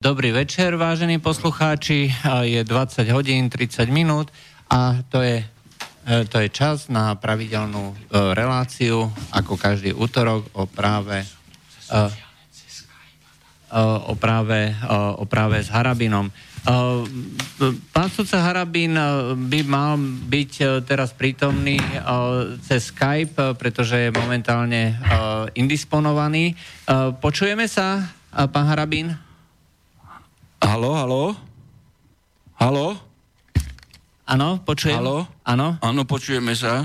Dobrý večer, vážení poslucháči. Je 20 hodín 30 minút a to je, e, to je čas na pravidelnú e, reláciu, ako každý útorok, o práve, e, o práve, o práve s Harabinom. Pán sudca Harabín by mal byť teraz prítomný cez Skype, pretože je momentálne indisponovaný. Počujeme sa, pán Harabín? Halo, halo? Halo? Áno, počujem. Halo? Áno? Áno, počujeme sa.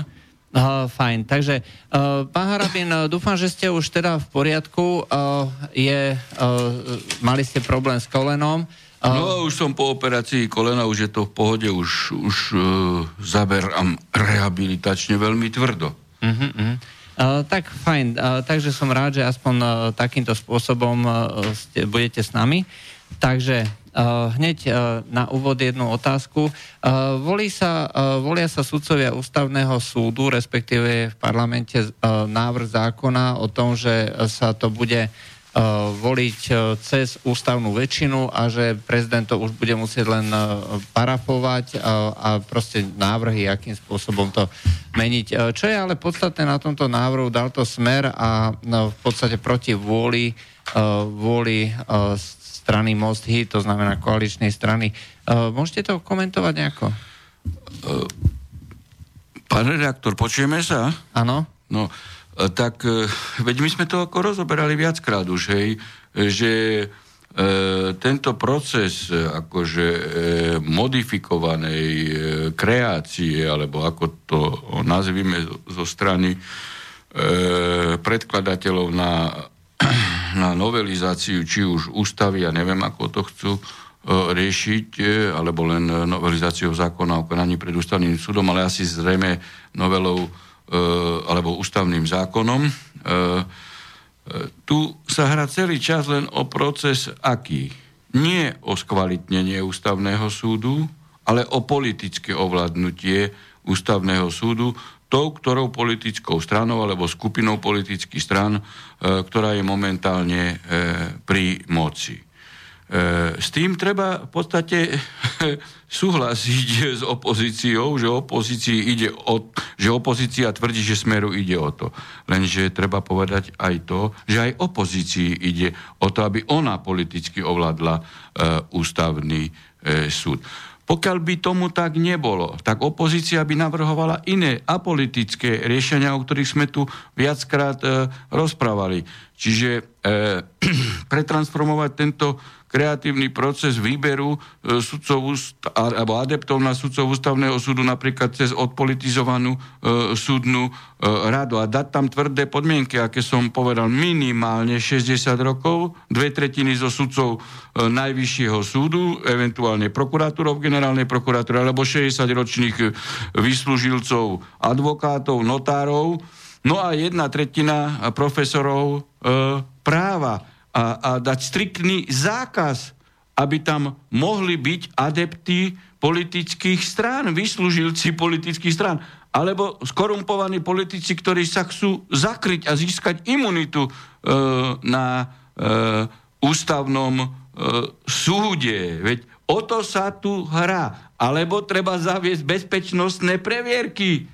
Uh, fajn, takže uh, pán Harabin, uh, dúfam, že ste už teda v poriadku. Uh, je, uh, mali ste problém s kolenom. Uh, no, už som po operácii kolena, už je to v pohode, už, už uh, zaberám rehabilitačne veľmi tvrdo. Uh-huh, uh-huh. Uh, tak fajn, uh, takže som rád, že aspoň uh, takýmto spôsobom uh, ste, budete s nami. Takže uh, hneď uh, na úvod jednu otázku. Uh, volí sa, uh, volia sa sudcovia ústavného súdu, respektíve v parlamente uh, návrh zákona o tom, že sa to bude uh, voliť uh, cez ústavnú väčšinu a že prezident to už bude musieť len uh, parafovať uh, a proste návrhy, akým spôsobom to meniť. Uh, čo je ale podstatné na tomto návrhu, dal to smer a no, v podstate proti vôli, uh, vôli uh, strany Most Hit, to znamená koaličnej strany. Uh, môžete to komentovať nejako? Uh, pán redaktor, počujeme sa? Áno. No, uh, tak veď my sme to ako rozoberali viackrát už, hej, že tento proces akože modifikovanej kreácie, alebo ako to nazvime zo strany predkladateľov na na novelizáciu či už ústavy, ja neviem, ako to chcú e, riešiť, e, alebo len novelizáciou zákona o konaní pred ústavným súdom, ale asi zrejme novelou e, alebo ústavným zákonom. Tu sa hrá celý čas len o proces aký? Nie o skvalitnenie ústavného súdu, ale o politické ovládnutie ústavného súdu, tou, ktorou politickou stranou alebo skupinou politických stran, e, ktorá je momentálne e, pri moci. E, s tým treba v podstate súhlasiť s opozíciou, že, opozícii ide o, že opozícia tvrdí, že smeru ide o to. Lenže treba povedať aj to, že aj opozícii ide o to, aby ona politicky ovládla ústavný súd. Pokiaľ by tomu tak nebolo, tak opozícia by navrhovala iné apolitické riešenia, o ktorých sme tu viackrát e, rozprávali. Čiže e, pretransformovať tento kreatívny proces výberu e, sudcov alebo adeptov na sudcov ústavného súdu napríklad cez odpolitizovanú e, súdnu e, radu. A dať tam tvrdé podmienky, aké som povedal, minimálne 60 rokov, dve tretiny zo sudcov e, najvyššieho súdu, eventuálne prokuratúrov generálnej prokuratúry alebo 60 ročných e, vyslúžilcov advokátov, notárov, no a jedna tretina profesorov e, práva a, a dať striktný zákaz, aby tam mohli byť adepty politických strán, vyslúžilci politických strán, alebo skorumpovaní politici, ktorí sa chcú zakryť a získať imunitu e, na e, ústavnom e, súde. Veď o to sa tu hrá. Alebo treba zaviesť bezpečnostné previerky.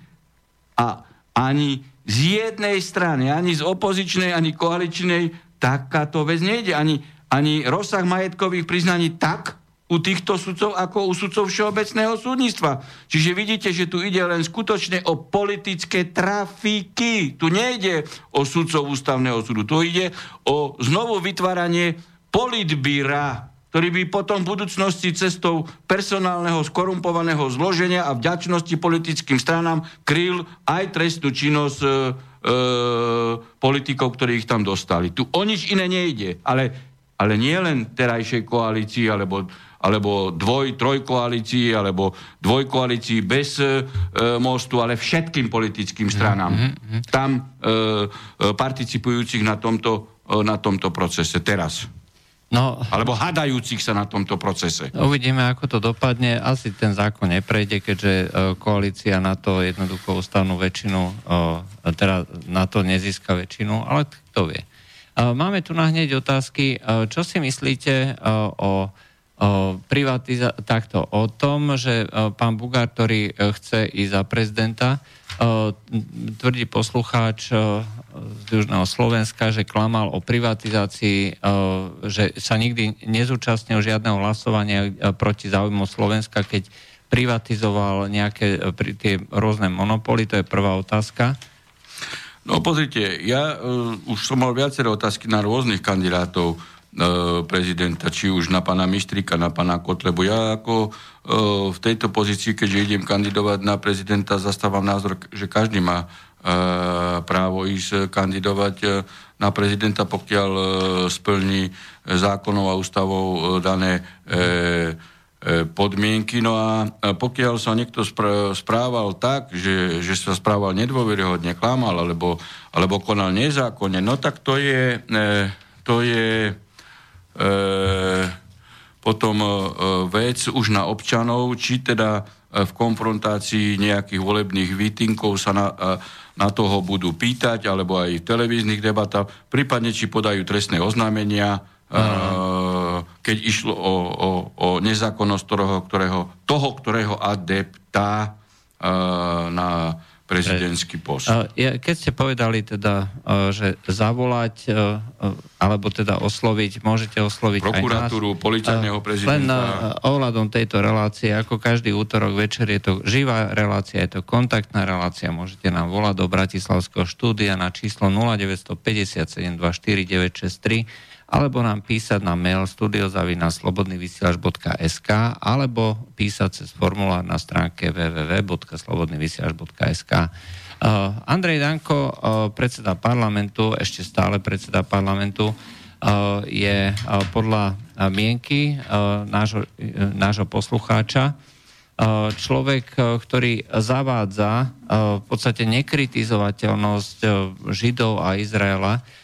A ani z jednej strany, ani z opozičnej, ani koaličnej takáto vec nejde. Ani, ani rozsah majetkových priznaní tak u týchto sudcov ako u sudcov Všeobecného súdnictva. Čiže vidíte, že tu ide len skutočne o politické trafiky. Tu nejde o sudcov ústavného súdu. Tu ide o znovu vytváranie politbíra, ktorý by potom v budúcnosti cestou personálneho skorumpovaného zloženia a vďačnosti politickým stranám kryl aj trestnú činnosť e, politikov, ktorí ich tam dostali. Tu o nič iné nejde, ale, ale nie len terajšej koalícii, alebo, alebo dvoj, trojkoalícii, alebo dvojkoalícii bez e, mostu, ale všetkým politickým stranám. Mm-hmm. Tam e, e, participujúcich na tomto, e, na tomto procese teraz. No, Alebo hadajúcich sa na tomto procese. Uvidíme, ako to dopadne. Asi ten zákon neprejde, keďže e, koalícia na to jednoducho ústavnú väčšinu, e, teda na to nezíska väčšinu, ale kto vie. Máme tu na hneď otázky. Čo si myslíte o privatiza- takto, o tom, že pán Bugár, ktorý chce ísť za prezidenta, tvrdí poslucháč z Južného Slovenska, že klamal o privatizácii, že sa nikdy nezúčastnil žiadneho hlasovania proti záujmu Slovenska, keď privatizoval nejaké tie rôzne monopoly, to je prvá otázka. No pozrite, ja uh, už som mal viaceré otázky na rôznych kandidátov prezidenta, či už na pána Mistrika, na pána Kotlebu. Ja ako uh, v tejto pozícii, keďže idem kandidovať na prezidenta, zastávam názor, že každý má uh, právo ísť kandidovať na prezidenta, pokiaľ splní zákonov a ústavou dané E, podmienky. No a pokiaľ sa niekto správal tak, že, že sa správal nedôveryhodne, klamal alebo, alebo konal nezákonne, no tak to je, e, to je e, potom e, vec už na občanov, či teda v konfrontácii nejakých volebných výtinkov sa na, na toho budú pýtať, alebo aj v televíznych debatách, prípadne či podajú trestné oznámenia, Uh, keď išlo o, o, o nezákonnosť ktorého, ktorého, toho, ktorého adepta na prezidentský post. Keď ste povedali teda, že zavolať alebo teda osloviť, môžete osloviť prokuratúru, policajného prezidenta. Len ohľadom tejto relácie, ako každý útorok večer je to živá relácia, je to kontaktná relácia, môžete nám volať do Bratislavského štúdia na číslo 0957 24963 alebo nám písať na mail studiozavinaslobodnyvysielač.sk alebo písať cez formulár na stránke www.slobodnyvysielač.sk uh, Andrej Danko, uh, predseda parlamentu, ešte stále predseda parlamentu, uh, je uh, podľa uh, mienky uh, nášho, uh, nášho poslucháča. Uh, človek, uh, ktorý zavádza uh, v podstate nekritizovateľnosť Židov a Izraela Eh,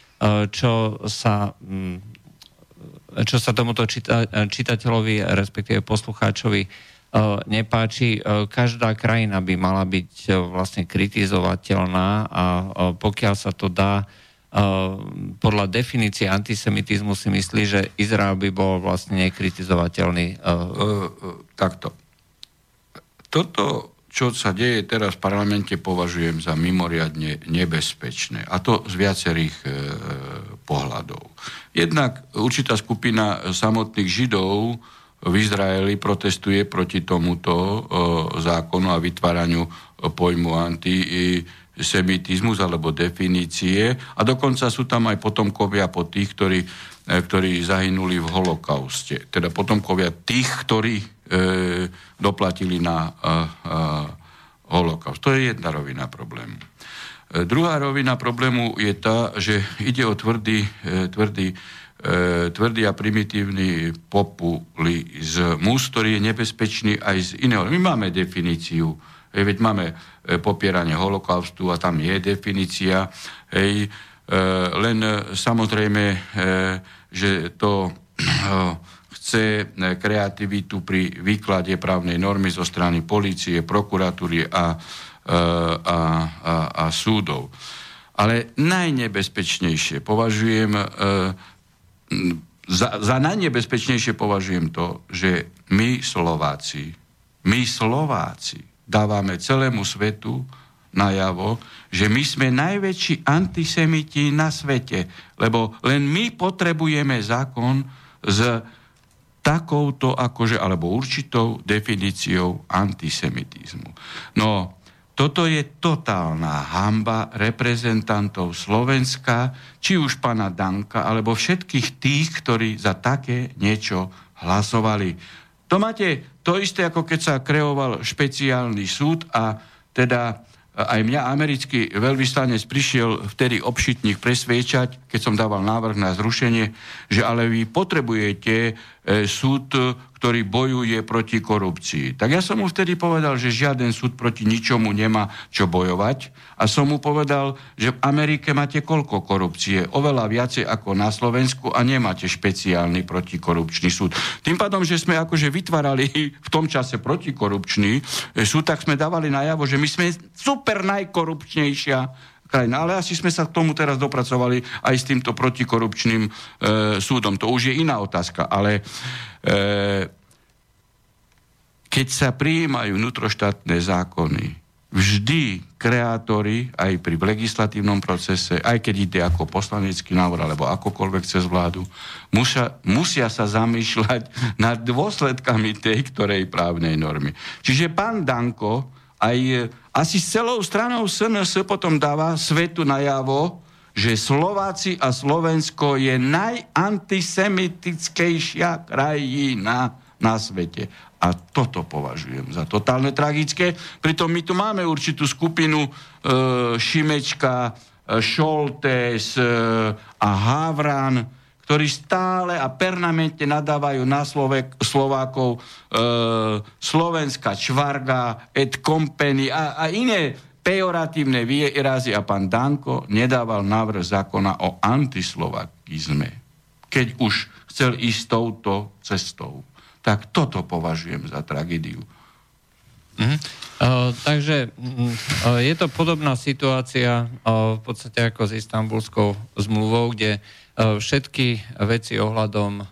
čo sa, mm, čo sa tomuto čita, čitateľovi, respektíve poslucháčovi eh, nepáči. Eh, každá krajina by mala byť vlastne kritizovateľná a pokiaľ sa to dá podľa definície antisemitizmu si myslí, že Izrael by bol vlastne nekritizovateľný. Takto. Toto čo sa deje teraz v parlamente, považujem za mimoriadne nebezpečné. A to z viacerých e, pohľadov. Jednak určitá skupina samotných Židov v Izraeli protestuje proti tomuto e, zákonu a vytváraniu pojmu antisemitizmus alebo definície. A dokonca sú tam aj potomkovia po tých, ktorí, e, ktorí zahynuli v holokauste. Teda potomkovia tých, ktorí doplatili na e, e, holokaust. To je jedna rovina problému. E, druhá rovina problému je tá, že ide o tvrdý, e, tvrdý, e, tvrdý a primitívny populizmus, ktorý je nebezpečný aj z iného. My máme definíciu, e, veď máme e, popieranie holokaustu a tam je definícia, hej, e, len samozrejme, e, že to e, chce e, kreativitu pri výklade právnej normy zo strany policie, prokuratúry a, e, a, a, a súdov. Ale najnebezpečnejšie považujem, e, za, za najnebezpečnejšie považujem to, že my Slováci, my Slováci dávame celému svetu najavo, že my sme najväčší antisemiti na svete, lebo len my potrebujeme zákon z takouto akože, alebo určitou definíciou antisemitizmu. No, toto je totálna hamba reprezentantov Slovenska, či už pana Danka, alebo všetkých tých, ktorí za také niečo hlasovali. To máte to isté, ako keď sa kreoval špeciálny súd a teda aj mňa americký veľvyslanec prišiel vtedy obšitných presviečať, keď som dával návrh na zrušenie, že ale vy potrebujete E, súd, ktorý bojuje proti korupcii. Tak ja som mu vtedy povedal, že žiaden súd proti ničomu nemá čo bojovať a som mu povedal, že v Amerike máte koľko korupcie? Oveľa viacej ako na Slovensku a nemáte špeciálny protikorupčný súd. Tým pádom, že sme akože vytvárali v tom čase protikorupčný e, súd, tak sme dávali najavo, že my sme super najkorupčnejšia krajina. Ale asi sme sa k tomu teraz dopracovali aj s týmto protikorupčným e, súdom. To už je iná otázka. Ale e, keď sa prijímajú vnútroštátne zákony, vždy kreátori aj pri legislatívnom procese, aj keď ide ako poslanecký návrh alebo akokoľvek cez vládu, musia, musia sa zamýšľať nad dôsledkami tej ktorej právnej normy. Čiže pán Danko aj asi s celou stranou SNS potom dáva svetu najavo, že Slováci a Slovensko je najantisemitickejšia krajina na svete. A toto považujem za totálne tragické. Pritom my tu máme určitú skupinu e, Šimečka, e, Šoltes e, a Havran, ktorí stále a permanentne nadávajú na Slovek, Slovákov e, Slovenská čvarga, et company a, a iné pejoratívne výrazy a pán Danko nedával návrh zákona o antislovakizme, keď už chcel ísť touto cestou. Tak toto považujem za tragédiu. Uh-huh. Uh, takže uh, je to podobná situácia uh, v podstate ako s istambulskou zmluvou, kde všetky veci ohľadom, e,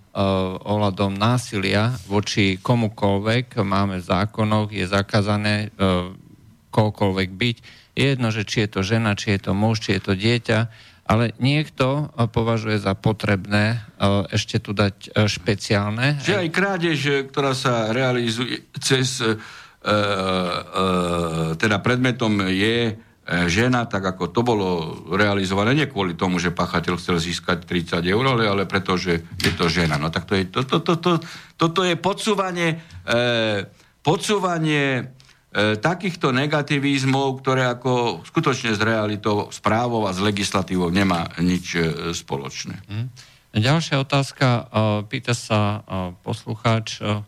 ohľadom násilia voči komukoľvek máme v zákonoch, je zakázané e, koľkoľvek byť. Je jedno, že či je to žena, či je to muž, či je to dieťa, ale niekto považuje za potrebné ešte tu dať špeciálne. Že aj krádež, ktorá sa realizuje cez, teda predmetom je E, žena, tak ako to bolo realizované, nie kvôli tomu, že pachateľ chcel získať 30 eur, ale, ale preto, že je to žena. No tak to je, to, to, to, to, toto je podsúvanie, e, podsúvanie e, takýchto negativizmov, ktoré ako skutočne s realitou, s právom a s legislatívou nemá nič e, spoločné. Hm. Ďalšia otázka, e, pýta sa e, poslucháč, e,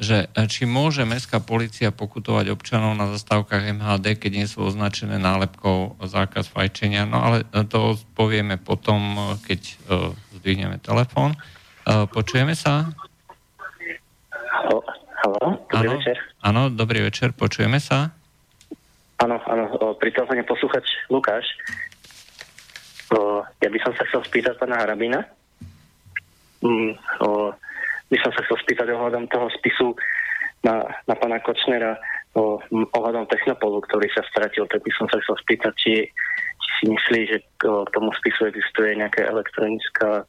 že e, či môže mestská policia pokutovať občanov na zastávkach MHD, keď nie sú označené nálepkou zákaz fajčenia. No ale e, to povieme potom, e, keď zdvihneme telefón. Počujeme sa? Halo, dobrý ano, večer. Áno, dobrý večer, počujeme sa? Áno, áno, pri telefóne poslúchač Lukáš. O, ja by som sa chcel spýtať pána Harabina. Mm, o, by som sa chcel spýtať ohľadom toho spisu na, na pána Kočnera o, ohľadom Technopolu, ktorý sa stratil, tak by som sa chcel spýtať, či, či si myslí, že k tomu spisu existuje nejaká elektronická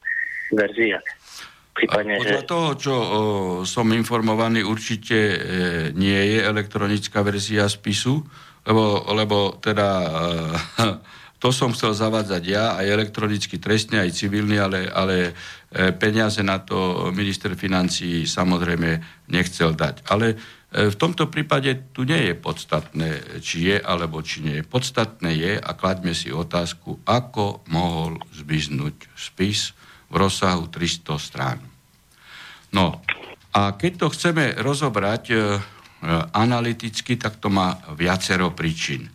verzia. Prípadne, podľa že... toho, čo o, som informovaný, určite e, nie je elektronická verzia spisu, lebo, lebo teda e, to som chcel zavádzať ja, aj elektronicky trestne, aj civilný, ale, ale peniaze na to minister financí samozrejme nechcel dať. Ale e, v tomto prípade tu nie je podstatné, či je alebo či nie. Podstatné je, a kladme si otázku, ako mohol zbyznúť spis v rozsahu 300 strán. No, a keď to chceme rozobrať e, analyticky, tak to má viacero príčin.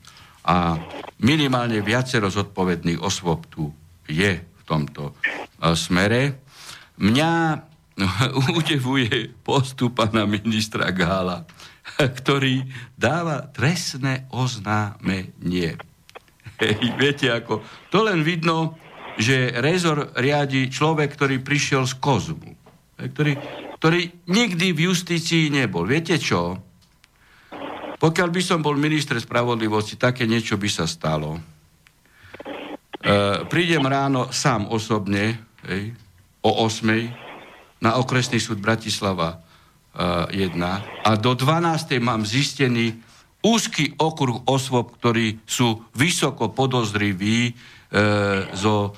A minimálne viacero zodpovedných osôb tu je v tomto e, smere. Mňa udevuje postup pána ministra Gála, ktorý dáva trestné oznámenie. Hej, viete ako, to len vidno, že rezor riadi človek, ktorý prišiel z kozmu, ktorý, ktorý nikdy v justícii nebol. Viete čo? Pokiaľ by som bol minister spravodlivosti, také niečo by sa stalo. E, prídem ráno sám osobne, hej, o 8. na okresný súd Bratislava e, 1 a do 12. mám zistený úzky okruh osôb, ktorí sú vysoko podozriví e, zo e,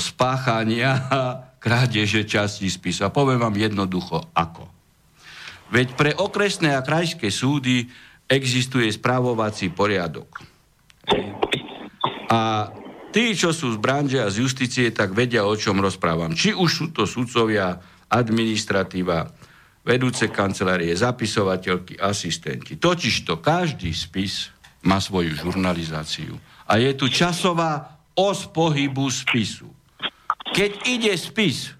spáchania a krádeže časti. A poviem vám jednoducho, ako. Veď pre okresné a krajské súdy existuje spravovací poriadok. A tí, čo sú z branže a z justície, tak vedia, o čom rozprávam. Či už sú to sudcovia, administratíva, vedúce kancelárie, zapisovateľky, asistenti. Totižto každý spis má svoju žurnalizáciu. A je tu časová os pohybu spisu. Keď ide spis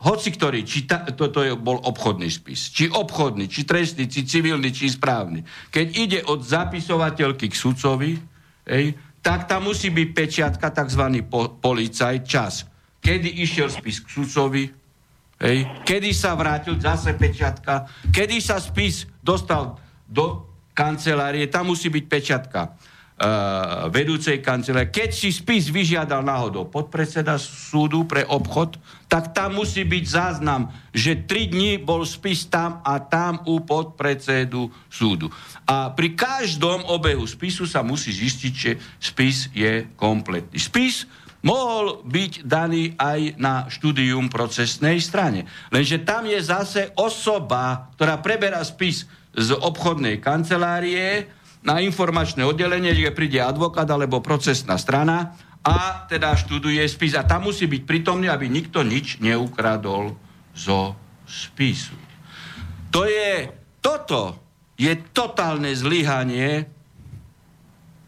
hoci ktorý, či ta, toto je, bol obchodný spis, či obchodný, či trestný, či civilný, či správny. Keď ide od zapisovateľky k sudcovi, ej, tak tam musí byť pečiatka, tzv. Po, policaj, čas. Kedy išiel spis k sudcovi, hej, kedy sa vrátil, zase pečiatka, kedy sa spis dostal do kancelárie, tam musí byť pečiatka vedúcej kancelárie. Keď si spis vyžiadal náhodou podpredseda súdu pre obchod, tak tam musí byť záznam, že tri dní bol spis tam a tam u podpredsedu súdu. A pri každom obehu spisu sa musí zistiť, že spis je kompletný. Spis mohol byť daný aj na štúdium procesnej strane. Lenže tam je zase osoba, ktorá preberá spis z obchodnej kancelárie na informačné oddelenie, kde príde advokát alebo procesná strana a teda študuje spis. A tam musí byť prítomný, aby nikto nič neukradol zo spisu. To je, toto je totálne zlyhanie,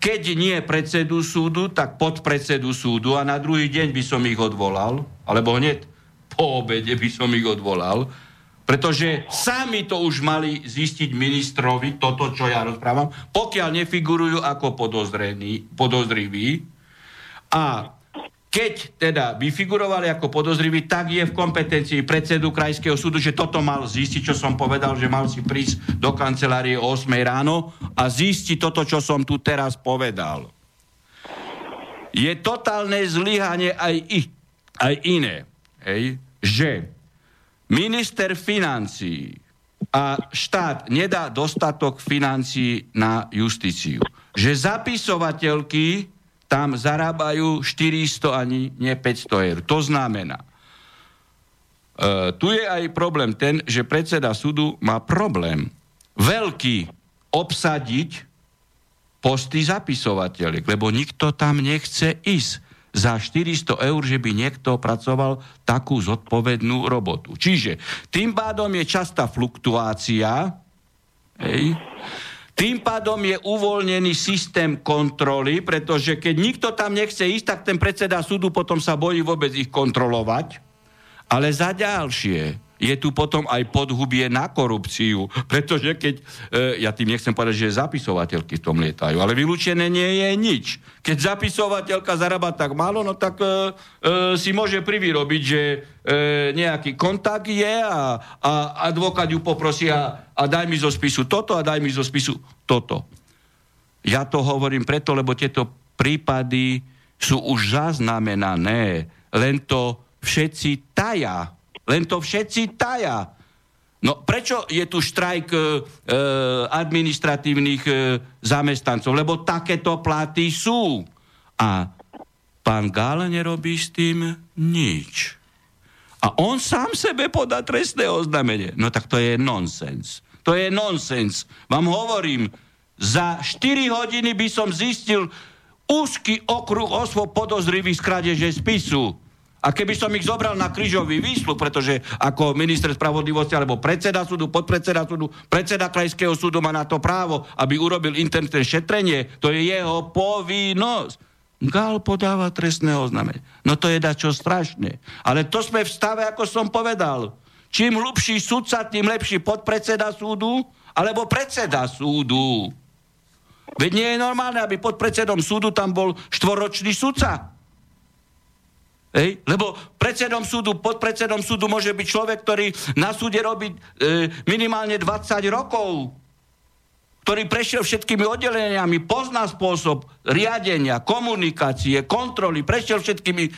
keď nie predsedu súdu, tak podpredsedu súdu a na druhý deň by som ich odvolal, alebo hneď po obede by som ich odvolal, pretože sami to už mali zistiť ministrovi, toto, čo ja rozprávam, pokiaľ nefigurujú ako podozriví. A keď teda by figurovali ako podozriví, tak je v kompetencii predsedu Krajského súdu, že toto mal zistiť, čo som povedal, že mal si prísť do kancelárie o 8 ráno a zistiť toto, čo som tu teraz povedal. Je totálne zlyhanie aj, aj iné, hej, že minister financí a štát nedá dostatok financií na justíciu. Že zapisovateľky tam zarábajú 400 ani nie 500 eur. To znamená, e, tu je aj problém ten, že predseda súdu má problém veľký obsadiť posty zapisovateľiek, lebo nikto tam nechce ísť za 400 eur, že by niekto pracoval takú zodpovednú robotu. Čiže tým pádom je častá fluktuácia, hej, tým pádom je uvoľnený systém kontroly, pretože keď nikto tam nechce ísť, tak ten predseda súdu potom sa bojí vôbec ich kontrolovať. Ale za ďalšie, je tu potom aj podhubie na korupciu, pretože keď, e, ja tým nechcem povedať, že zapisovateľky v tom lietajú, ale vylúčené nie je nič. Keď zapisovateľka zarába tak málo, no tak e, e, si môže privyrobiť, že e, nejaký kontakt je a, a advokát ju poprosí a, a daj mi zo spisu toto a daj mi zo spisu toto. Ja to hovorím preto, lebo tieto prípady sú už zaznamenané, len to všetci taja len to všetci taja. No prečo je tu štrajk e, e, administratívnych e, zamestnancov? Lebo takéto platy sú. A pán Gále nerobí s tým nič. A on sám sebe podá trestné oznámenie. No tak to je nonsens. To je nonsens. Vám hovorím, za 4 hodiny by som zistil úzky okruh osôb podozrivých z krádeže spisu. A keby som ich zobral na krížový výsluh, pretože ako minister spravodlivosti alebo predseda súdu, podpredseda súdu, predseda krajského súdu má na to právo, aby urobil internetné šetrenie, to je jeho povinnosť. Gal podáva trestné oznámenie. No to je dačo strašné. Ale to sme v stave, ako som povedal. Čím hlubší sudca, tým lepší podpredseda súdu alebo predseda súdu. Veď nie je normálne, aby pod predsedom súdu tam bol štvoročný sudca. Hej? Lebo predsedom súdu, podpredsedom súdu môže byť človek, ktorý na súde robí e, minimálne 20 rokov, ktorý prešiel všetkými oddeleniami, pozná spôsob riadenia, komunikácie, kontroly, prešiel všetkými e,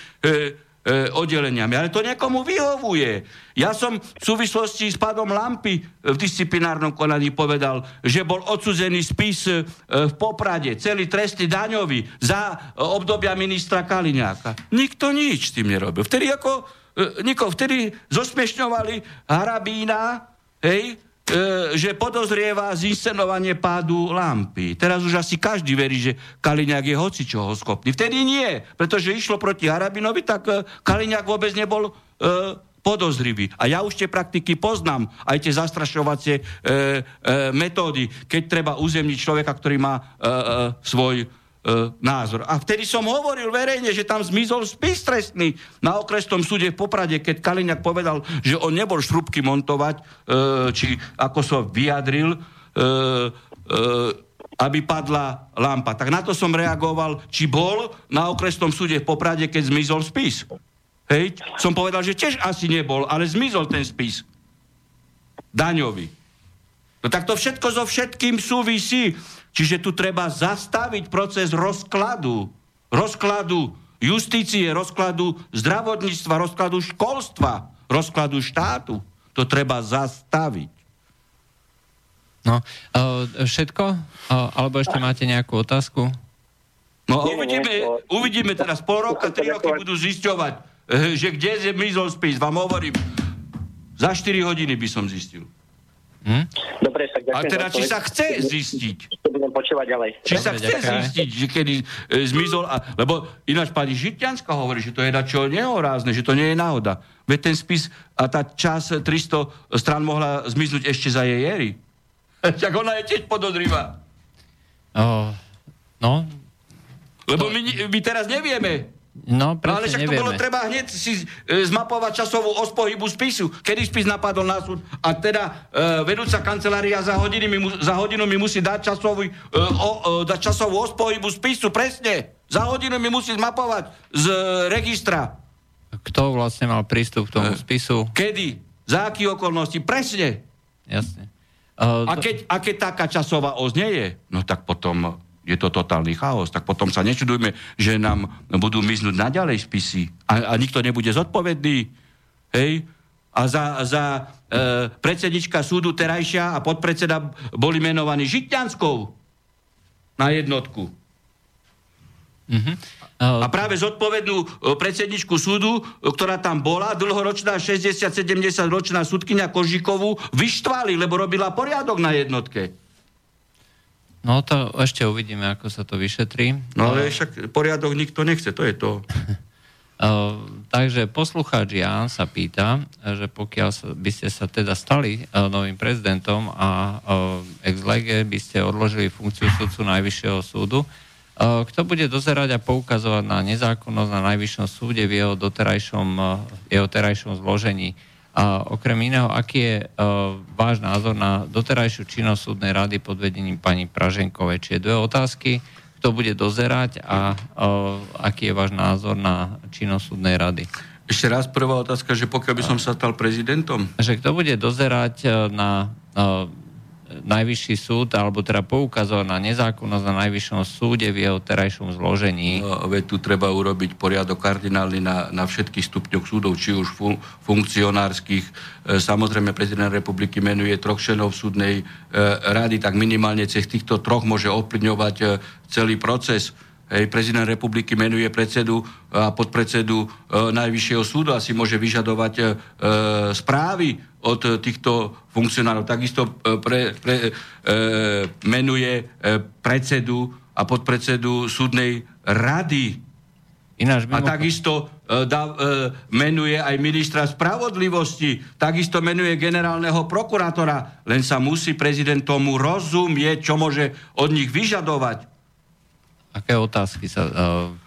oddeleniami. Ale to niekomu vyhovuje. Ja som v súvislosti s pádom lampy v disciplinárnom konaní povedal, že bol odsudzený spis e, v Poprade, celý trestný daňový za obdobia ministra Kaliňáka. Nikto nič tým nerobil. Vtedy ako, e, Niko, vtedy zosmiešňovali Harabína, hej, e, že podozrieva zinscenovanie pádu lampy. Teraz už asi každý verí, že Kaliňák je hocičoho schopný. Vtedy nie, pretože išlo proti Harabinovi, tak e, Kaliňák vôbec nebol e, podozrivý. A ja už tie praktiky poznám, aj tie zastrašovacie e, e, metódy, keď treba uzemniť človeka, ktorý má e, e, svoj e, názor. A vtedy som hovoril verejne, že tam zmizol spis trestný na okresnom súde v Poprade, keď Kaliňák povedal, že on nebol šrubky montovať, e, či ako sa so vyjadril, e, e, aby padla lampa. Tak na to som reagoval, či bol na okresnom súde v Poprade, keď zmizol spis. Hej, som povedal, že tiež asi nebol, ale zmizol ten spis. Daňový. No tak to všetko so všetkým súvisí. Čiže tu treba zastaviť proces rozkladu. Rozkladu justície, rozkladu zdravotníctva, rozkladu školstva, rozkladu štátu. To treba zastaviť. No, uh, všetko? Uh, alebo ešte máte nejakú otázku? No uvidíme, uvidíme teraz pol roka, tri roky budú zisťovať, že kde je mizol spis. Vám hovorím, za 4 hodiny by som zistil. Hm? Dobre, tak ďakujem. A teda, či sa chce zistiť. To budem počúvať ďalej. Či sa chce ďakujem. zistiť, že kedy e, zmizol, a, lebo ináč pani Žitňanská hovorí, že to je čo nehorázne, že to nie je náhoda. Veď ten spis a tá čas 300 stran mohla zmiznúť ešte za jej éry. Tak ona je tiež podozrivá. Oh, no. Lebo my, my teraz nevieme, No, no ale však nevieme. to bolo treba hneď si e, zmapovať časovú os pohybu spisu. Kedy spis napadol na súd a teda e, vedúca kancelária za, hodiny mi, za hodinu mi musí dať časovú, e, o, e, dať časovú os pohybu spisu, presne. Za hodinu mi musí zmapovať z e, registra. Kto vlastne mal prístup k tomu e, spisu? Kedy? Za akých okolností? Presne. Jasne. Uh, a, keď, a keď taká časová os nie je, no tak potom je to totálny chaos, tak potom sa nečudujme, že nám budú miznúť naďalej spisy a, a nikto nebude zodpovedný. Hej? A za, za e, predsednička súdu terajšia a podpredseda boli menovaní Žitňanskou na jednotku. Mm-hmm. A práve zodpovednú e, predsedničku súdu, e, ktorá tam bola, dlhoročná 60-70 ročná súdkynia Kožikovú, vyštvali, lebo robila poriadok na jednotke. No to ešte uvidíme, ako sa to vyšetrí. No ale však poriadok nikto nechce, to je to. Uh, takže poslucháč Jan sa pýta, že pokiaľ by ste sa teda stali uh, novým prezidentom a uh, ex lege by ste odložili funkciu sudcu Najvyššieho súdu, kto bude dozerať a poukazovať na nezákonnosť na Najvyššom súde v jeho doterajšom, jeho terajšom zložení? A okrem iného, aký je uh, váš názor na doterajšiu činnosť súdnej rady pod vedením pani Praženkovej? Čiže dve otázky. Kto bude dozerať a uh, aký je váš názor na činnosť súdnej rady? Ešte raz prvá otázka, že pokiaľ by som sa stal prezidentom? Že kto bude dozerať na uh, najvyšší súd, alebo teda poukazovať na nezákonnosť na najvyššom súde v jeho terajšom zložení. No, veď tu treba urobiť poriadok kardinálny na, na všetkých stupňoch súdov, či už fun, funkcionárskych. E, samozrejme, prezident republiky menuje troch členov súdnej e, rady, tak minimálne cez týchto troch môže ovplyvňovať e, celý proces. Hej, prezident republiky menuje predsedu a podpredsedu e, Najvyššieho súdu a si môže vyžadovať e, správy od týchto funkcionárov. Takisto e, pre, pre, e, menuje e, predsedu a podpredsedu súdnej rady. Ináč, a takisto e, da, e, menuje aj ministra spravodlivosti, takisto menuje generálneho prokurátora, len sa musí prezident tomu rozumieť, čo môže od nich vyžadovať aké otázky sa uh,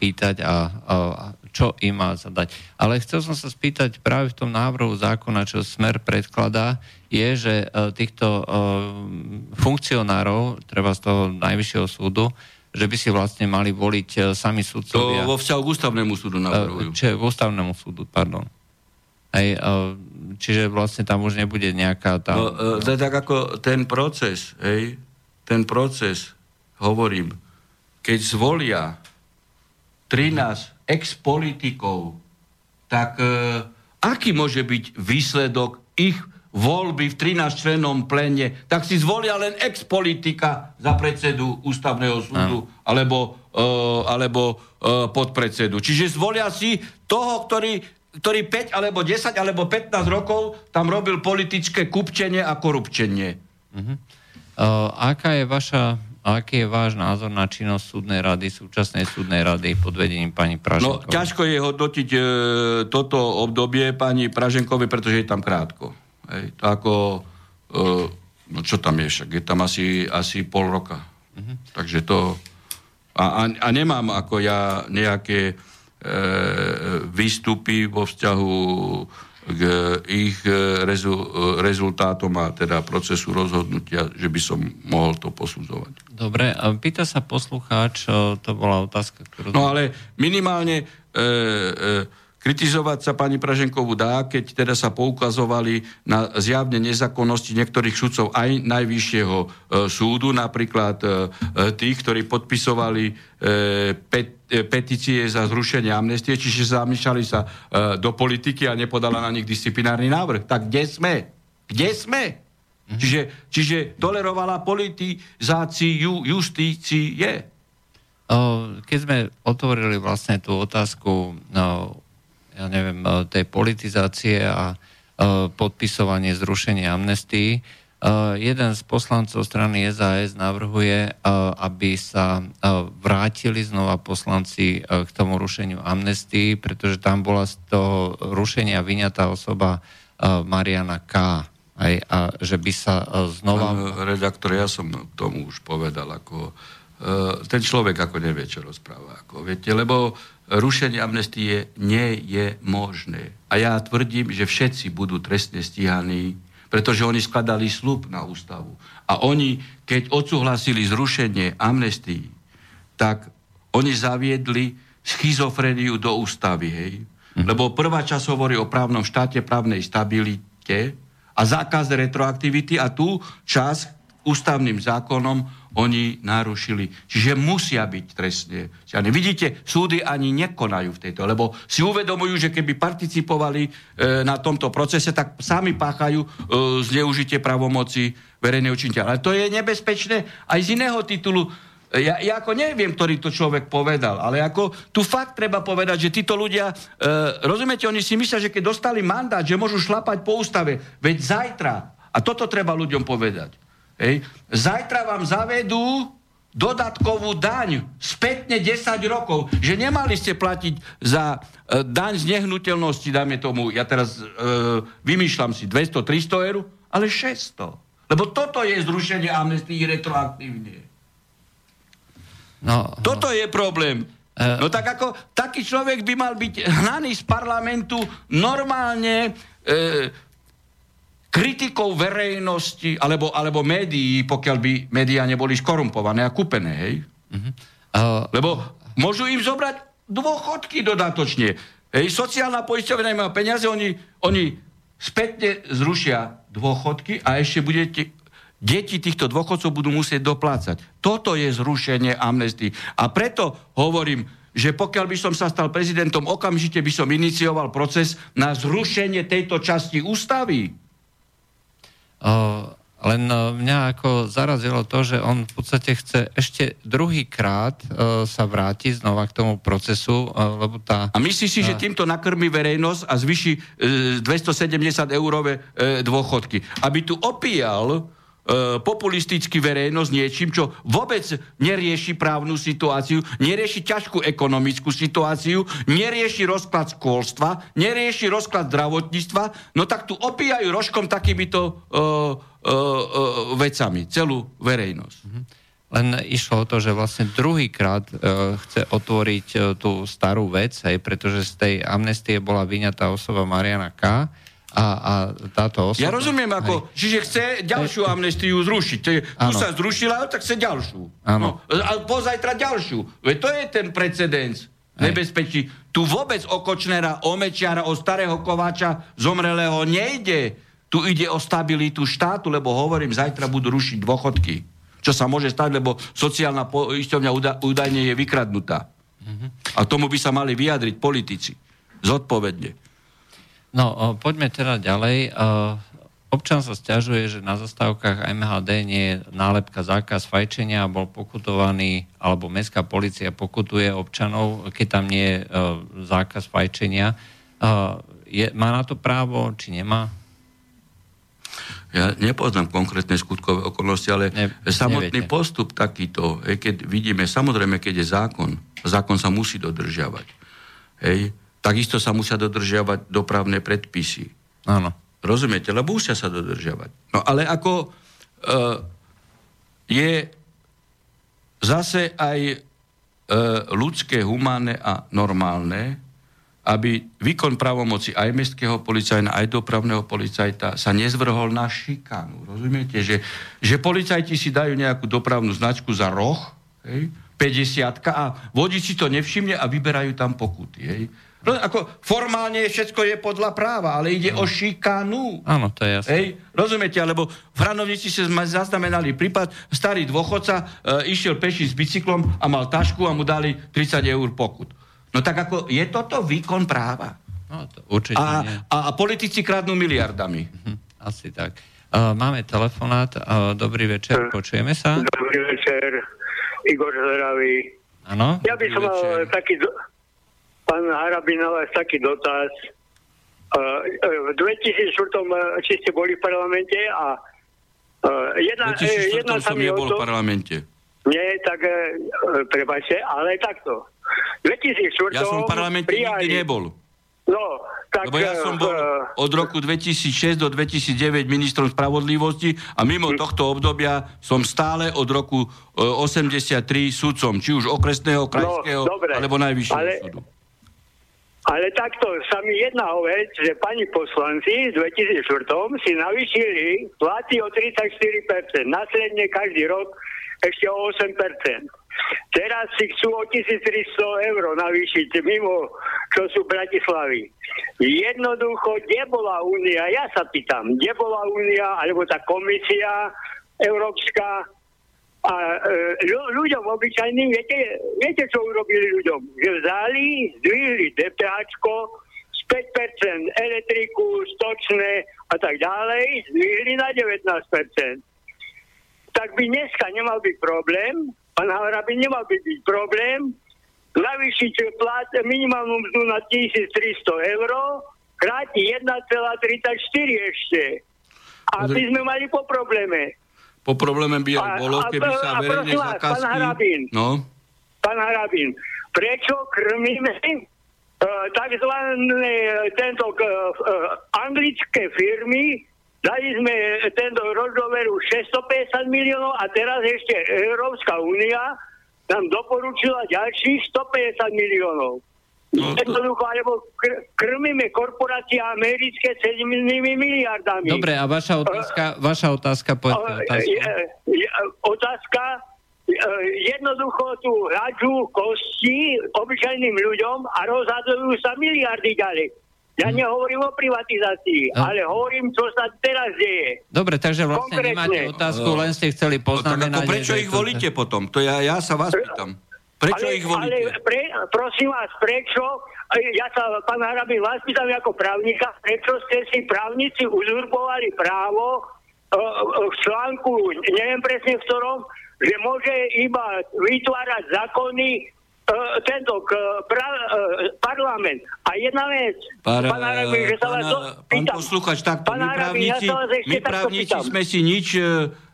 pýtať a uh, čo im má zadať. Ale chcel som sa spýtať práve v tom návrhu zákona, čo Smer predkladá, je, že uh, týchto uh, funkcionárov, treba z toho najvyššieho súdu, že by si vlastne mali voliť sami súdcovia. To vo vzťahu k ústavnému súdu navrhujú. Čiže k ústavnému súdu, pardon. Aj, čiže vlastne tam už nebude nejaká tá... No, to je tak ako ten proces, hej, ten proces, hovorím, keď zvolia 13 ex-politikov, tak e, aký môže byť výsledok ich voľby v 13 členom plene, tak si zvolia len ex-politika za predsedu ústavného súdu no. alebo, e, alebo e, podpredsedu. Čiže zvolia si toho, ktorý, ktorý 5 alebo 10 alebo 15 rokov tam robil politické kupčenie a korupčenie. Uh-huh. Uh, aká je vaša a aký je váš názor na činnosť súdnej rady, súčasnej súdnej rady pod vedením pani Praženkovej? No, ťažko je hodnotiť e, toto obdobie pani Praženkovej, pretože je tam krátko. Hej, to ako, e, no čo tam je však, je tam asi, asi pol roka. Uh-huh. Takže to... A, a, a nemám ako ja nejaké e, výstupy vo vzťahu e, k ich rezu, rezultátom a teda procesu rozhodnutia, že by som mohol to posudzovať. Dobre, a pýta sa poslucháč, to bola otázka, ktorú... No ale minimálne e, e, Kritizovať sa pani Praženkovú dá, keď teda sa poukazovali na zjavne nezákonnosti niektorých sudcov aj Najvyššieho e, súdu, napríklad e, e tých, ktorí podpisovali e, pet, e, petície za zrušenie amnestie, čiže zamýšľali sa e, do politiky a nepodala na nich disciplinárny návrh. Tak kde sme? Kde sme? Mhm. Čiže, čiže tolerovala politizáciu justície. Keď sme otvorili vlastne tú otázku no, ja neviem, e, tej politizácie a e, podpisovanie zrušenia amnestii. E, jeden z poslancov strany SAS navrhuje, aby sa vrátili znova poslanci k tomu rušeniu amnestii, pretože tam bola z toho rušenia vyňatá osoba Mariana K. Aj, a že by sa znova... Pán redaktor, ja som tomu už povedal, ako ten človek ako nevie, čo rozpráva. Ako, viete, lebo rušenie amnestie nie je možné. A ja tvrdím, že všetci budú trestne stíhaní, pretože oni skladali slub na ústavu. A oni, keď odsúhlasili zrušenie amnestii, tak oni zaviedli schizofreniu do ústavy. Hej? Hm. Lebo prvá časť hovorí o právnom štáte, právnej stabilite a zákaz retroaktivity a tú časť ústavným zákonom oni narušili. Čiže musia byť trestne. Vidíte, súdy ani nekonajú v tejto, lebo si uvedomujú, že keby participovali e, na tomto procese, tak sami páchajú e, zneužitie pravomoci verejného činiteľa. Ale to je nebezpečné aj z iného titulu. Ja, ja ako neviem, ktorý to človek povedal, ale ako tu fakt treba povedať, že títo ľudia, e, rozumiete, oni si myslia, že keď dostali mandát, že môžu šlapať po ústave, veď zajtra, a toto treba ľuďom povedať, Hej. Zajtra vám zavedú dodatkovú daň spätne 10 rokov, že nemali ste platiť za e, daň z nehnuteľnosti, dáme tomu, ja teraz e, vymýšľam si 200-300 eur, ale 600. Lebo toto je zrušenie amnestii retroaktívne. No, toto je problém. Uh, no tak ako taký človek by mal byť hnaný z parlamentu normálne e, kritikou verejnosti alebo, alebo médií, pokiaľ by médiá neboli skorumpované a kúpené, hej? Uh-huh. Uh, Lebo môžu im zobrať dôchodky dodatočne. Hej, sociálna poisťovňa nemá peniaze, oni, oni spätne zrušia dôchodky a ešte budete deti týchto dôchodcov budú musieť doplácať. Toto je zrušenie amnestii. A preto hovorím, že pokiaľ by som sa stal prezidentom, okamžite by som inicioval proces na zrušenie tejto časti ústavy. Len mňa ako zarazilo to, že on v podstate chce ešte druhýkrát sa vrátiť znova k tomu procesu, lebo tá... A myslíš si, že týmto nakrmi verejnosť a zvyši 270 e, eurové e, dôchodky. Aby tu opíjal E, populisticky verejnosť niečím, čo vôbec nerieši právnu situáciu, nerieši ťažkú ekonomickú situáciu, nerieši rozklad školstva, nerieši rozklad zdravotníctva, no tak tu opíjajú rožkom takýmito uh, uh, uh, vecami celú verejnosť. Mhm. Len išlo o to, že vlastne druhýkrát uh, chce otvoriť uh, tú starú vec, aj pretože z tej amnestie bola vyňatá osoba Mariana K., a, a táto osoba... Ja rozumiem, ako, hej. čiže chce ďalšiu amnestiu zrušiť. Tu sa zrušila, tak chce ďalšiu. No, a pozajtra ďalšiu. Veď to je ten precedens nebezpečí. Tu vôbec o Kočnera, o Mečiara, o starého Kováča zomrelého nejde. Tu ide o stabilitu štátu, lebo hovorím, zajtra budú rušiť dôchodky. Čo sa môže stať, lebo sociálna poisťovňa údajne je vykradnutá. Mm-hmm. A tomu by sa mali vyjadriť politici. Zodpovedne. No, poďme teda ďalej. Občan sa stiažuje, že na zastávkach MHD nie je nálepka zákaz fajčenia a bol pokutovaný, alebo mestská policia pokutuje občanov, keď tam nie je zákaz fajčenia. Je, má na to právo, či nemá? Ja nepoznám konkrétne skutkové okolnosti, ale ne, samotný neviete. postup takýto, keď vidíme, samozrejme, keď je zákon, zákon sa musí dodržiavať. Hej, Takisto sa musia dodržiavať dopravné predpisy. Áno. Rozumiete? Lebo musia sa dodržiavať. No ale ako e, je zase aj e, ľudské, humánne a normálne, aby výkon pravomoci aj mestského policajna, aj dopravného policajta sa nezvrhol na šikanu. Rozumiete? Že, že policajti si dajú nejakú dopravnú značku za roh, hej, 50 a vodič si to nevšimne a vyberajú tam pokuty. Hej. No, ako formálne všetko je podľa práva, ale ide no. o šikanu. Áno, to je jasné. Hej, rozumiete, alebo v Hranovnici sa zaznamenali prípad, starý dôchodca e, išiel peši s bicyklom a mal tašku a mu dali 30 eur pokut. No tak ako, je toto výkon práva? No, to určite a, nie. A, a politici kradnú miliardami. Hm, asi tak. Uh, máme telefonát. Uh, dobrý večer, počujeme sa. Dobrý večer, Igor Zdraví. Áno. Ja by som mal večer. taký, do... pán Harabin, ale taký dotaz. Uh, v 2004, či ste boli v parlamente a jedna, V 2004 jedna som nebol to... v parlamente. Nie, tak prepačte, ale takto. V 2004 Ja som v parlamente prijali- nikdy nebol. No, tak... Lebo ja som bol od roku 2006 do 2009 ministrom spravodlivosti a mimo Hm. tohto obdobia som stále od roku e, 83 sudcom, či už okresného, krajského, No, dobre, alebo najvyššieho ale- súdu. Ale takto sa mi jedná o vec, že pani poslanci v 2004 si navýšili platy o 34%, následne každý rok ešte o 8%. Teraz si chcú o 1300 eur navýšiť mimo, čo sú Bratislavy. Jednoducho, kde bola únia? Ja sa pýtam, kde bola únia, alebo tá komisia európska, a e, ľu- ľuďom obyčajným, viete, viete, čo urobili ľuďom? Že vzali, zdvihli DPH z 5% elektriku, stočné a tak ďalej, zdvihli na 19%. Tak by dneska nemal byť problém, pán Havra by nemal by byť problém, navýšiť plat minimálnu mzdu na 1300 eur, kráti 1,34 ešte. A by sme mali po probléme. Po probléme by aj bolo, a- keby sa verejné vás, pán zákazky... Harabín. No, pán Harabín, prečo krmíme uh, takzvané tento uh, anglické firmy, dali sme tento rozdoveru 650 miliónov a teraz ešte Európska únia nám doporučila ďalších 150 miliónov. No, to- Jednoducho, alebo kr- krmíme korporácie americké 7 miliardami. Dobre, a vaša otázka, vaša otázka, poďte O, otázku. je- je- Otázka, e, jednoducho tu hľadžú kosti obyčajným ľuďom a rozhadujú sa miliardy ďalej. Ja nehovorím o privatizácii, No. ale hovorím, čo sa teraz deje. Dobre, takže vlastne Konkrétne. nemáte otázku, len ste chceli no tak poznamenať... ako prečo ich to- volíte potom? To ja, ja sa vás pýtam. Prečo ale, ich volíte? Ale pre, prosím vás, prečo, ja sa, pán Harabin, vás pýtam ako právnika, prečo ste si právnici uzurpovali právo e, e, v článku, neviem presne v ktorom, že môže iba vytvárať zákony e, tento k, pra, parlament. A jedna vec, Pár, pán Harabin, že sa vás to, pán pýtam. posluchač, takto, Pán my ja právnici, vás ešte my právnici sme si nič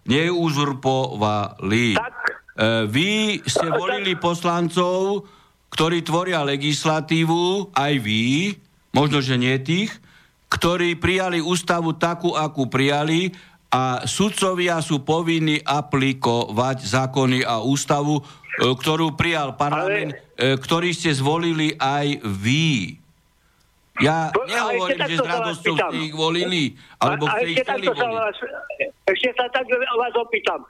neuzurpovali. Tak. E, vy ste volili poslancov, ktorí tvoria legislatívu, aj vy, možno, že nie tých, ktorí prijali ústavu takú, akú prijali a sudcovia sú povinní aplikovať zákony a ústavu, e, ktorú prijal parlament, e, ktorý ste zvolili aj vy. Ja nehovorím, že s radosťou ste ich volili, alebo ste ich chceli voliť. ešte sa tak vás opýtam.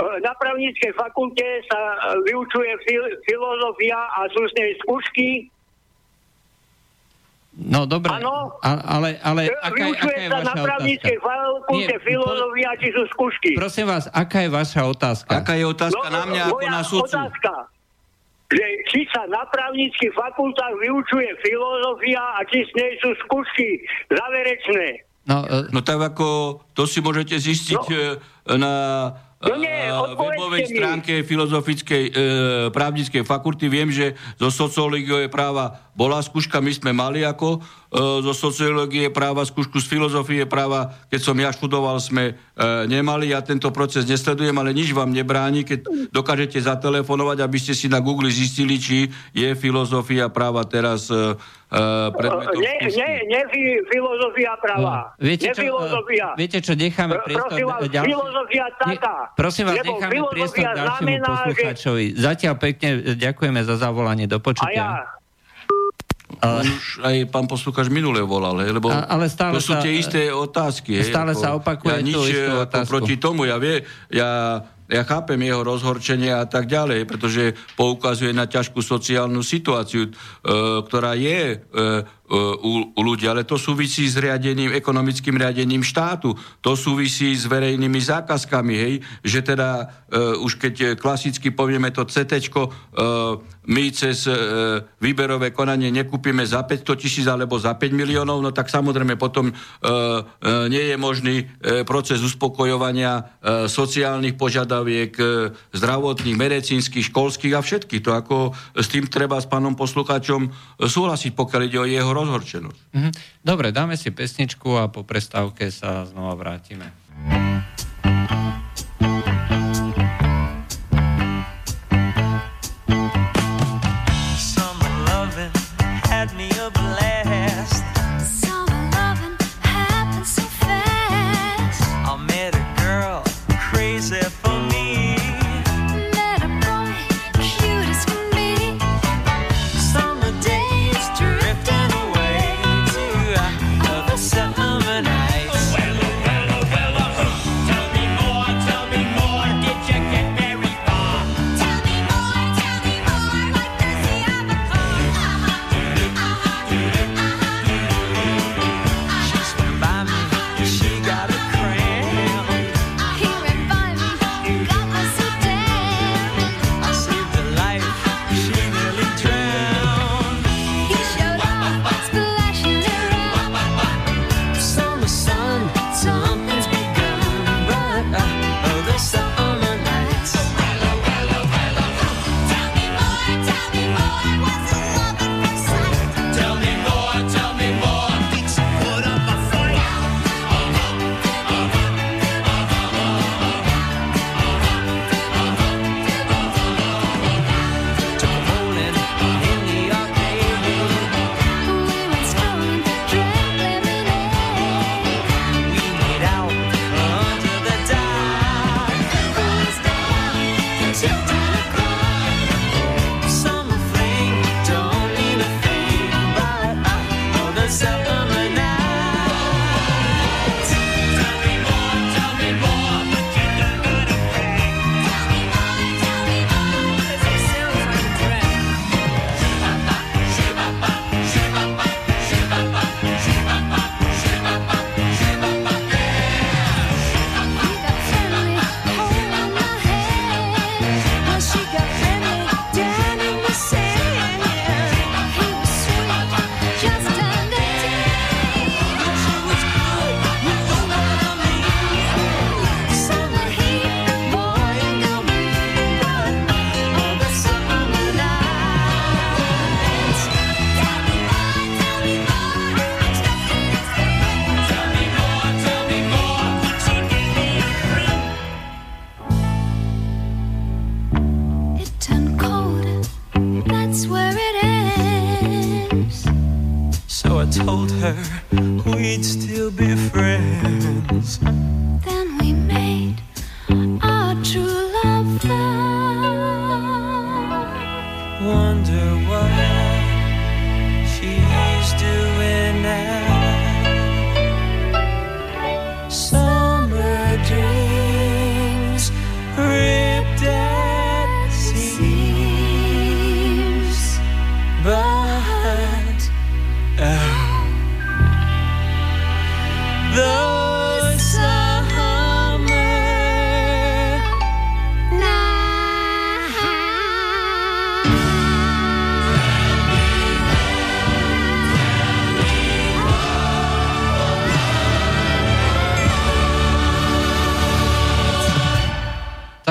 Na právnickej fakulte sa e, vyučuje fil- filozofia a sú z nej skúšky. No dobre, Áno. a- ale, ale E, aká, je- Vyučuje aká je sa vaša na právnickej fakulte filozofia, či sú skúšky. Prosím vás, aká je vaša otázka? Aká je otázka na mňa ako No, moja na sudcu? Otázka, že či sa na právnických fakultách vyučuje filozofia a či z nej sú skúšky záverečné. No, e, No tak ako, to si môžete zistiť No. na No nie, webovej mi. stránke filozofickej e, právnickej fakulty. Viem, že zo sociológie práva bola skúška, my sme mali ako e, zo sociológie práva skúšku z filozofie práva, keď som ja študoval, sme e, nemali. Ja tento proces nesledujem, ale nič vám nebráni, keď dokážete zatelefonovať, aby ste si na Google zistili, či je filozofia práva teraz e, e, predmetom Ne, ne, ne fi- filozofia práva. No, viete, ne čo, filozofia. e, viete čo, necháme Pr- priestor prosím vás, ďalším- filozofia taká. Prosím vás, Lebo necháme priestor filozofia ďalšiemu znamená, že- poslucháčovi. Zatiaľ pekne e, ďakujeme za zavolanie do A počutia. ja, Ale... Už aj pán poslúkač minule volal, hej, lebo a, ale stále to sú sa, tie isté otázky. Hej, stále ako, sa opakuje ja nič tú istú proti tomu, ja vie, ja ja chápem jeho rozhorčenie a tak ďalej, pretože poukazuje na ťažkú sociálnu situáciu, e, ktorá je e, u, u ľudí, ale to súvisí s riadením, ekonomickým riadením štátu, to súvisí s verejnými zákazkami, hej, že teda uh, už keď klasicky povieme to CT, uh, my cez uh, výberové konanie nekúpime za 500 tisíc alebo za 5 miliónov, no tak samozrejme potom uh, uh, nie je možný uh, proces uspokojovania uh, sociálnych požiadaviek, uh, zdravotných, medicínskych, školských a všetkých. To ako s tým treba s pánom poslucháčom súhlasiť, pokiaľ ide o jeho rozhorčenosť. Mm-hmm. Dobre, dáme si pesničku a po prestávke sa znova vrátime.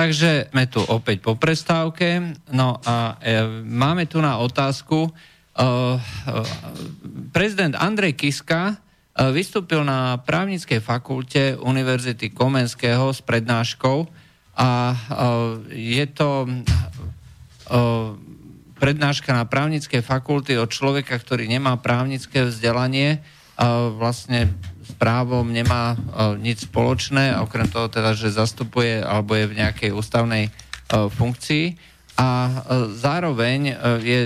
Takže sme tu opäť po prestávke. No a e, máme tu na otázku. E, e, prezident Andrej Kiska e, vystúpil na právnickej fakulte Univerzity Komenského s prednáškou a e, je to e, prednáška na právnickej fakulty od človeka, ktorý nemá právnické vzdelanie, a vlastne právom nemá uh, nič spoločné, okrem toho teda, že zastupuje alebo je v nejakej ústavnej uh, funkcii a uh, zároveň je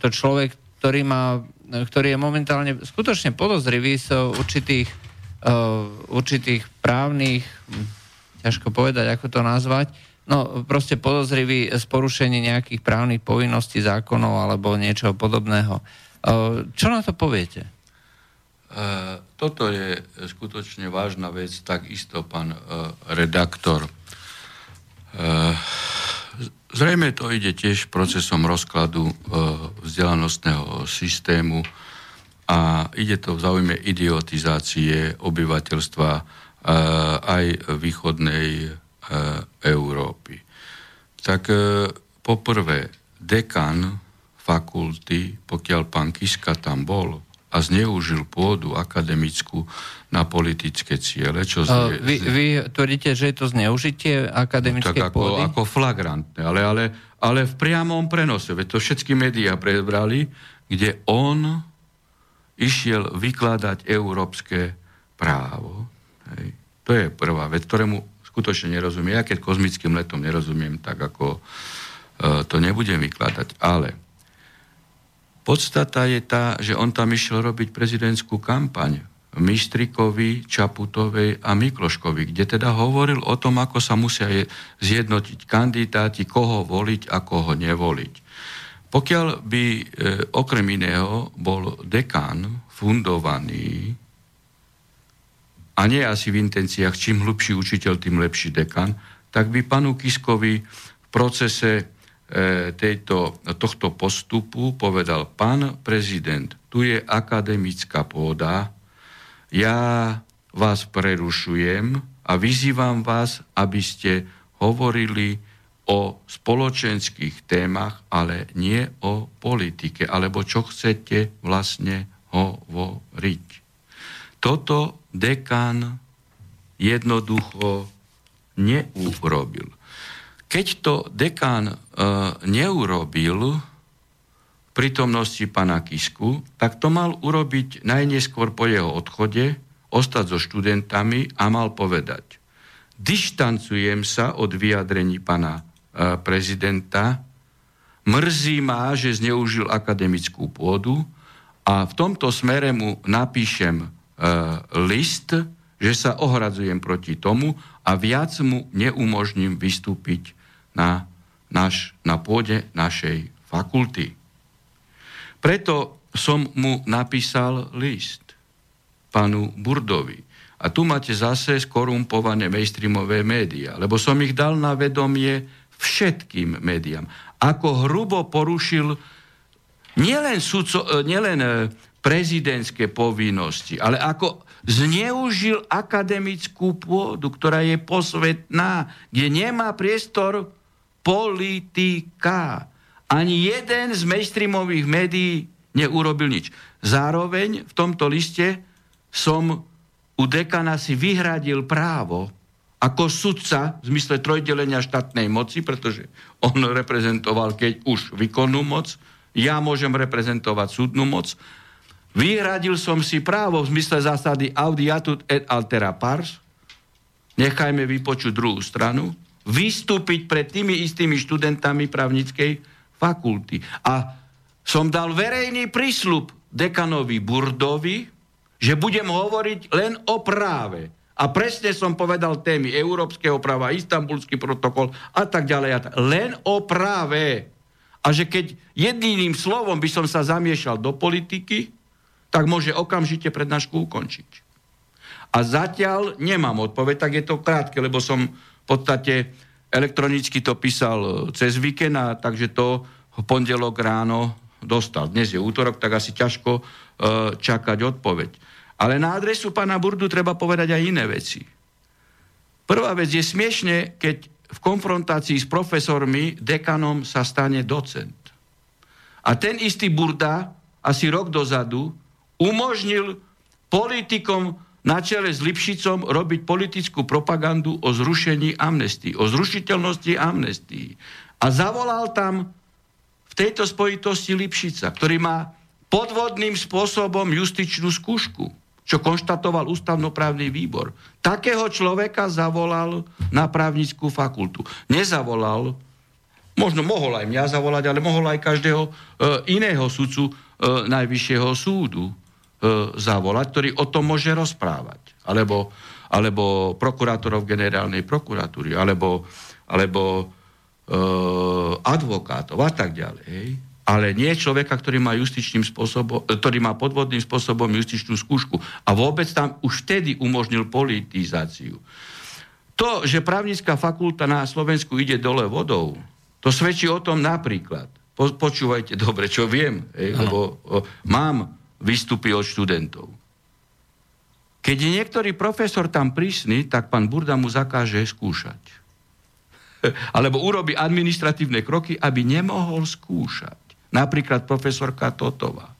to človek ktorý, má, ktorý je momentálne skutočne podozrivý z určitých, určitých právnych, hm, ťažko povedať, ako to nazvať, no proste podozrivý z porušenia nejakých právnych povinností, zákonov alebo niečoho podobného. Čo na to poviete? Toto je skutočne vážna vec, takisto pán redaktor. Zrejme to ide tiež procesom rozkladu vzdelanostného systému a ide to v záujme idiotizácie obyvateľstva aj východnej Európy. Tak poprvé, dekan fakulty, pokiaľ pán Kiska tam bol, a zneužil pôdu akademickú na politické ciele. Čo zne... vy, vy tvrdíte, že je to zneužitie akademické no, tak ako, pôdy? ako flagrantné, ale, ale, ale v priamom prenose. Veď to všetky médiá prebrali, kde on išiel vykladať európske právo. Hej. To je prvá vec, ktorému skutočne nerozumiem. Ja keď kozmickým letom nerozumiem, tak ako uh, to nebudem vykladať. Ale Podstata je tá, že on tam išiel robiť prezidentskú kampaň Mistrikovi, Čaputovej a Mikloškovi, kde teda hovoril o tom, ako sa musia zjednotiť kandidáti, koho voliť a koho nevoliť. Pokiaľ by e, okrem iného bol dekán fundovaný a nie asi v intenciách, čím hlubší učiteľ, tým lepší dekan, tak by panu Kiskovi v procese tejto, tohto postupu povedal, pán prezident, tu je akademická pôda, ja vás prerušujem a vyzývam vás, aby ste hovorili o spoločenských témach, ale nie o politike, alebo čo chcete vlastne hovoriť. Toto dekan jednoducho neurobil. Keď to dekán e, neurobil v prítomnosti pana Kisku, tak to mal urobiť najneskôr po jeho odchode, ostať so študentami a mal povedať, dištancujem sa od vyjadrení pana e, prezidenta, mrzí ma, že zneužil akademickú pôdu a v tomto smere mu napíšem e, list, že sa ohradzujem proti tomu a viac mu neumožním vystúpiť na, naš, na pôde našej fakulty. Preto som mu napísal list panu Burdovi. A tu máte zase skorumpované mainstreamové médiá, lebo som ich dal na vedomie všetkým médiám. Ako hrubo porušil nielen, sudco, e, nielen e, prezidentské povinnosti, ale ako zneužil akademickú pôdu, ktorá je posvetná, kde nemá priestor politika. Ani jeden z mainstreamových médií neurobil nič. Zároveň v tomto liste som u dekana si vyhradil právo ako sudca v zmysle trojdelenia štátnej moci, pretože on reprezentoval keď už výkonnú moc, ja môžem reprezentovať súdnu moc. Vyhradil som si právo v zmysle zásady audiatut et altera pars, nechajme vypočuť druhú stranu, vystúpiť pred tými istými študentami právnickej fakulty. A som dal verejný prísľub dekanovi Burdovi, že budem hovoriť len o práve. A presne som povedal témy európskeho práva, istambulský protokol a tak ďalej. Len o práve. A že keď jediným slovom by som sa zamiešal do politiky, tak môže okamžite prednášku ukončiť. A zatiaľ nemám odpoveď, tak je to krátke, lebo som podstate elektronicky to písal e, cez víkend, a takže to v pondelok ráno dostal. Dnes je útorok, tak asi ťažko e, čakať odpoveď. Ale na adresu pána Burdu treba povedať aj iné veci. Prvá vec je smiešne, keď v konfrontácii s profesormi, dekanom sa stane docent. A ten istý Burda asi rok dozadu umožnil politikom na čele s Lipšicom robiť politickú propagandu o zrušení amnestii, o zrušiteľnosti amnestii. A zavolal tam v tejto spojitosti Lipšica, ktorý má podvodným spôsobom justičnú skúšku, čo konštatoval ústavnoprávny výbor. Takého človeka zavolal na právnickú fakultu. Nezavolal, možno mohol aj mňa zavolať, ale mohol aj každého e, iného sudcu Najvyššieho súdu zavolať, ktorý o tom môže rozprávať. Alebo, alebo prokurátorov generálnej prokuratúry, alebo, alebo advokátov a tak ďalej ale nie človeka, ktorý má justičným spôsobom, ktorý má podvodným spôsobom justičnú skúšku. A vôbec tam už vtedy umožnil politizáciu. To, že právnická fakulta na Slovensku ide dole vodou, to svedčí o tom napríklad. Po, počúvajte dobre, čo viem, hej, lebo o, mám výstupy od študentov. Keď je niektorý profesor tam prísny, tak pán Burda mu zakáže skúšať. Alebo urobi administratívne kroky, aby nemohol skúšať. Napríklad profesorka Totová.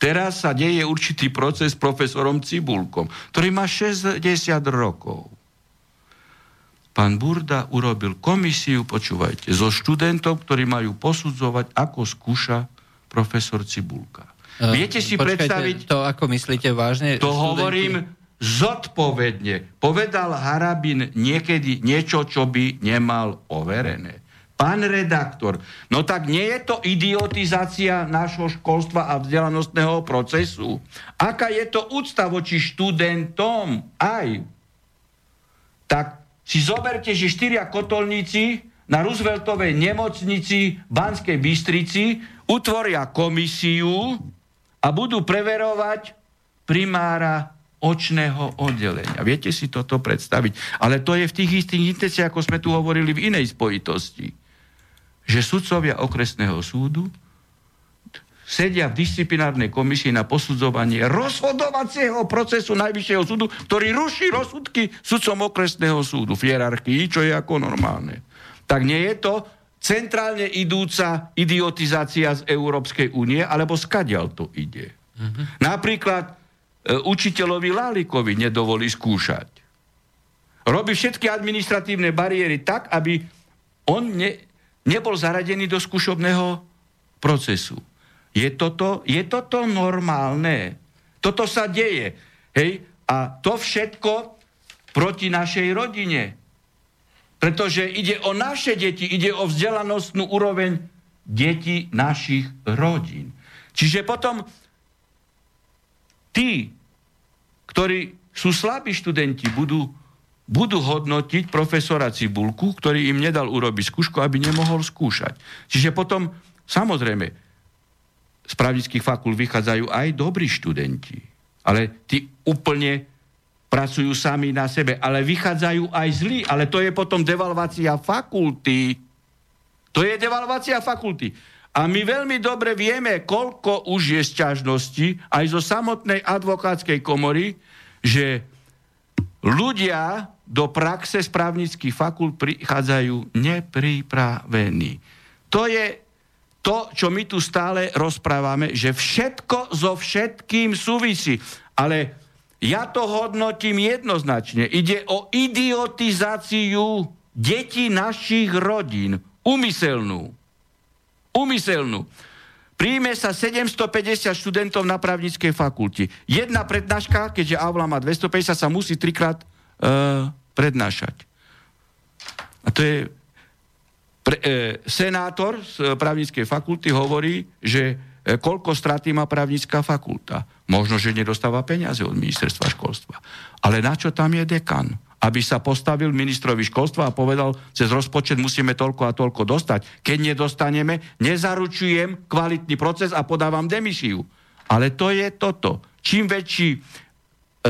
Teraz sa deje určitý proces s profesorom Cibulkom, ktorý má 60 rokov. Pán Burda urobil komisiu, počúvajte, zo študentov, ktorí majú posudzovať, ako skúša profesor Cibulka. Uh, Viete si počkajte, predstaviť... To ako myslíte vážne? To študenti? hovorím zodpovedne. Povedal Harabin niekedy niečo, čo by nemal overené. Pán redaktor, no tak nie je to idiotizácia nášho školstva a vzdelanostného procesu? Aká je to úcta voči študentom? Aj. Tak si zoberte, že štyria kotolníci na Rooseveltovej nemocnici v Banskej Bystrici utvoria komisiu a budú preverovať primára očného oddelenia. Viete si toto predstaviť? Ale to je v tých istých intenciách, ako sme tu hovorili v inej spojitosti že sudcovia okresného súdu sedia v disciplinárnej komisii na posudzovanie rozhodovacieho procesu Najvyššieho súdu, ktorý ruší rozsudky sudcom okresného súdu v hierarchii, čo je ako normálne. Tak nie je to centrálne idúca idiotizácia z Európskej únie, alebo skadiaľ to ide. Mm-hmm. Napríklad e, učiteľovi Lálikovi nedovolí skúšať. Robí všetky administratívne bariéry tak, aby on ne, nebol zaradený do skúšobného procesu. Je toto, je toto normálne? Toto sa deje. Hej? A to všetko proti našej rodine. Pretože ide o naše deti, ide o vzdelanostnú úroveň detí našich rodín. Čiže potom tí, ktorí sú slabí študenti, budú budú hodnotiť profesora Cibulku, ktorý im nedal urobiť skúšku, aby nemohol skúšať. Čiže potom, samozrejme, z právnických fakult vychádzajú aj dobrí študenti, ale tí úplne pracujú sami na sebe, ale vychádzajú aj zlí, ale to je potom devalvácia fakulty. To je devalvácia fakulty. A my veľmi dobre vieme, koľko už je sťažnosti aj zo samotnej advokátskej komory, že ľudia do praxe správnických fakult prichádzajú nepripravení. To je to, čo my tu stále rozprávame, že všetko so všetkým súvisí. Ale ja to hodnotím jednoznačne. Ide o idiotizáciu detí našich rodín. Umyselnú. Umyselnú. Príjme sa 750 študentov na právnickej fakulte. Jedna prednáška, keďže Avla má 250, sa musí trikrát uh, prednášať. A to je... Pre, e, senátor z právnickej fakulty hovorí, že e, koľko straty má právnická fakulta. Možno, že nedostáva peniaze od ministerstva školstva. Ale na čo tam je dekan? aby sa postavil ministrovi školstva a povedal, cez rozpočet musíme toľko a toľko dostať. Keď nedostaneme, nezaručujem kvalitný proces a podávam demisiu. Ale to je toto. Čím väčší e,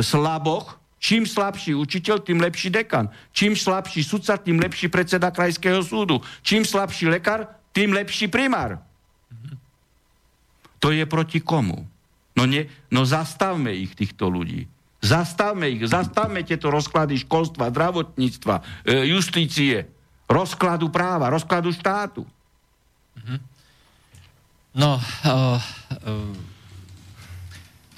slaboch, čím slabší učiteľ, tým lepší dekan. Čím slabší sudca, tým lepší predseda krajského súdu. Čím slabší lekár, tým lepší primár. To je proti komu? No, nie, no zastavme ich, týchto ľudí. Zastavme ich, zastavme tieto rozklady školstva, zdravotníctva, e, justície, rozkladu práva, rozkladu štátu. Mhm. No, uh, uh,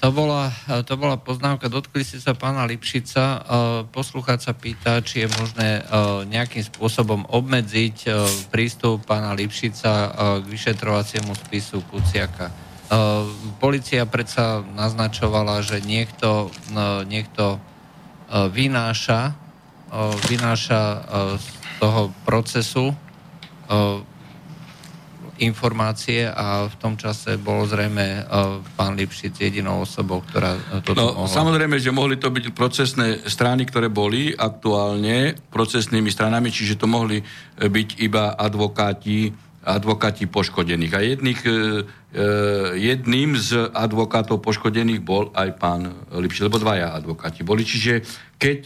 to bola, to bola poznámka, dotkli si sa pána Lipšica. Poslúchať sa pýta, či je možné nejakým spôsobom obmedziť prístup pána Lipšica k vyšetrovaciemu spisu Kuciaka. Uh, policia predsa naznačovala, že niekto, uh, niekto uh, vynáša, vynáša z toho procesu informácie a v tom čase bol zrejme pán Lipšic jedinou osobou, ktorá toto no, mohla. Samozrejme, že mohli to byť procesné strany, ktoré boli aktuálne procesnými stranami, čiže to mohli byť iba advokáti advokáti poškodených. A jedných, e, jedným z advokátov poškodených bol aj pán Lipšic, lebo dvaja advokáti boli. Čiže keď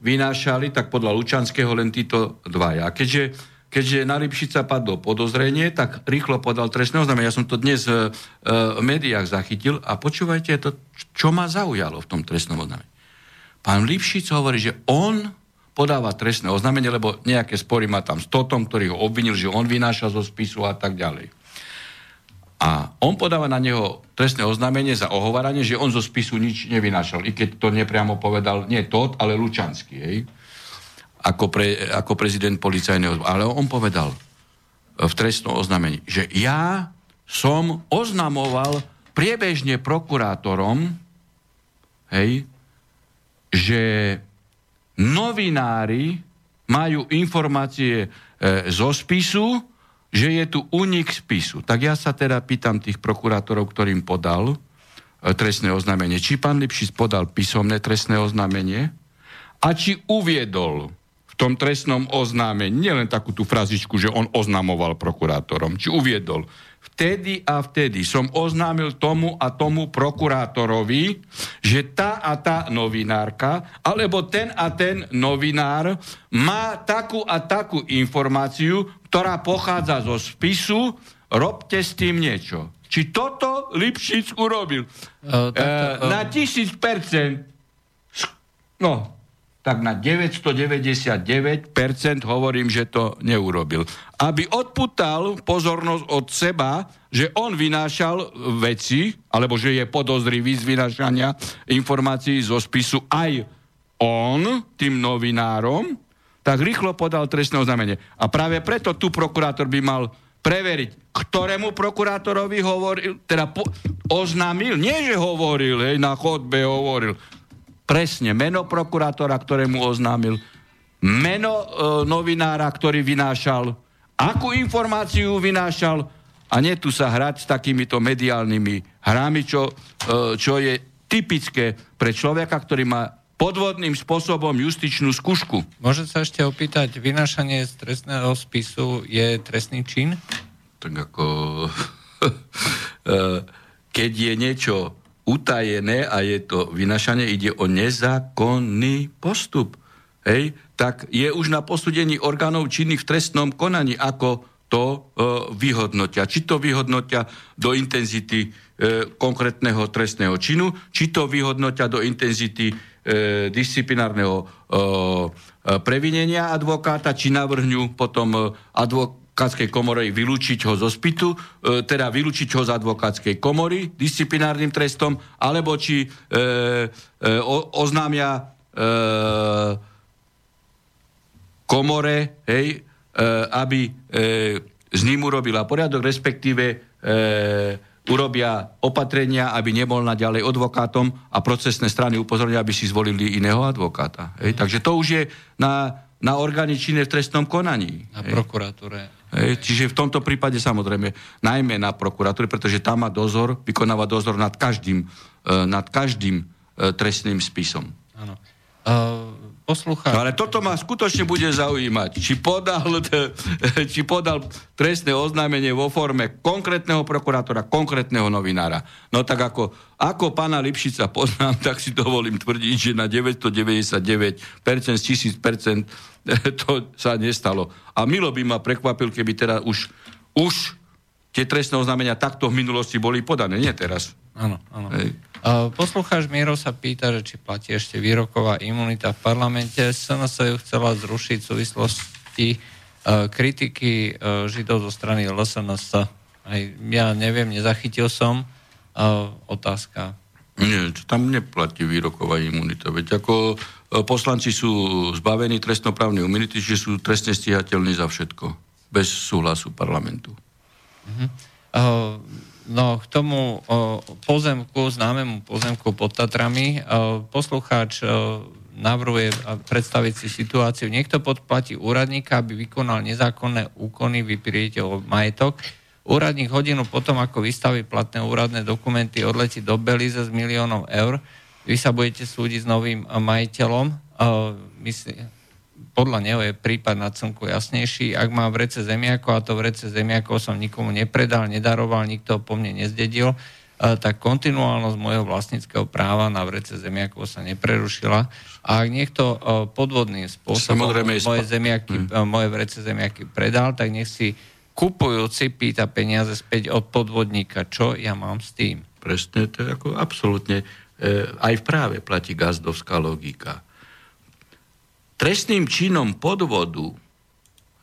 vynášali, tak podľa Lučanského len títo dvaja. Keďže keďže na Lipšica padlo podozrenie, tak rýchlo podal trestné oznámenie. Ja som to dnes e, v médiách zachytil a počúvajte to, čo ma zaujalo v tom trestnom oznámení. Pán Lipšic hovorí, že on podáva trestné oznámenie, lebo nejaké spory má tam s Totom, ktorý ho obvinil, že on vynáša zo spisu a tak ďalej. A on podáva na neho trestné oznámenie za ohováranie, že on zo spisu nič nevynášal. I keď to nepriamo povedal, nie Tot, ale Lučanský. Hej? ako, pre, ako prezident policajného. Ale on povedal v trestnom oznámení, že ja som oznamoval priebežne prokurátorom, hej, že novinári majú informácie e, zo spisu, že je tu unik spisu. Tak ja sa teda pýtam tých prokurátorov, ktorým podal e, trestné oznámenie. Či pán Lipšic podal písomné trestné oznámenie a či uviedol tom trestnom oznámení, nielen takú tú frazičku, že on oznamoval prokurátorom, či uviedol, vtedy a vtedy som oznámil tomu a tomu prokurátorovi, že tá a tá novinárka, alebo ten a ten novinár má takú a takú informáciu, ktorá pochádza zo spisu, robte s tým niečo. Či toto Lipšic urobil? Uh, takto, uh, na tisíc percent. No, tak na 999% hovorím, že to neurobil. Aby odputal pozornosť od seba, že on vynášal veci, alebo že je podozrivý z vynášania informácií zo spisu aj on, tým novinárom, tak rýchlo podal trestné oznámenie. A práve preto tu prokurátor by mal preveriť, ktorému prokurátorovi hovoril, teda po, oznámil, nie že hovoril, hej, na chodbe hovoril, presne meno prokurátora, ktorému oznámil, meno e, novinára, ktorý vynášal, akú informáciu vynášal a nie tu sa hrať s takýmito mediálnymi hrami, čo, e, čo je typické pre človeka, ktorý má podvodným spôsobom justičnú skúšku. Môžem sa ešte opýtať, vynášanie z trestného spisu je trestný čin? Tak ako... E, keď je niečo utajené a je to vynašanie, ide o nezákonný postup. Hej? Tak je už na posúdení orgánov činných v trestnom konaní, ako to e, vyhodnotia. Či to vyhodnotia do intenzity e, konkrétneho trestného činu, či to vyhodnotia do intenzity e, disciplinárneho e, e previnenia advokáta, či navrhňu potom e, advokáta advokátskej komore vylúčiť ho zo spytu, e, teda vylúčiť ho z advokátskej komory disciplinárnym trestom, alebo či e, e, o, oznámia e, komore, hej, e, aby e, s ním urobila poriadok, respektíve e, urobia opatrenia, aby nebol naďalej advokátom a procesné strany upozornia, aby si zvolili iného advokáta. Hej. Takže to už je na, na orgány činné v trestnom konaní. Na prokuratúre. Čiže v tomto prípade samozrejme, najmä na prokuratúre, pretože tam má dozor, vykonáva dozor nad každým, uh, nad každým uh, trestným spisom. Áno. Uh, posluchá... No, ale toto ma skutočne bude zaujímať. Či podal, či podal trestné oznámenie vo forme konkrétneho prokurátora, konkrétneho novinára. No tak ako, ako pána Lipšica poznám, tak si dovolím tvrdiť, že na 999% z 1000% to sa nestalo. A Milo by ma prekvapil, keby teda už, už tie trestné oznámenia takto v minulosti boli podané, nie teraz. Áno, áno. Poslucháč Miro sa pýta, že či platí ešte výroková imunita v parlamente. SNS ju chcela zrušiť v súvislosti uh, kritiky uh, Židov zo strany LSNS. Aj, ja neviem, nezachytil som. Uh, otázka. Nie, tam neplatí výroková imunita. Veď ako E, poslanci sú zbavení trestnoprávnej imunity, že sú trestne stíhateľní za všetko, bez súhlasu parlamentu. Uh-huh. Uh, no, k tomu uh, pozemku, známemu pozemku pod Tatrami, uh, poslucháč uh, navrhuje predstaviť si situáciu. Niekto podplatí úradníka, aby vykonal nezákonné úkony, vyprieť o majetok, Úradník hodinu potom, ako vystaví platné úradné dokumenty, odletí do Belize s miliónom eur. Vy sa budete súdiť s novým majiteľom. Myslí, podľa neho je prípad na slnku jasnejší. Ak mám v rece zemiakov a to v rece zemiakov som nikomu nepredal, nedaroval, nikto po mne nezdedil, tak kontinuálnosť môjho vlastníckého práva na vrece zemiakov sa neprerušila. A ak niekto podvodným spôsobom moje, zemiaky, hmm. moje vrece zemiaky predal, tak nech si kupujúci pýta peniaze späť od podvodníka. Čo ja mám s tým? Presne, to je ako absolútne. E, aj v práve platí gazdovská logika. Trestným činom podvodu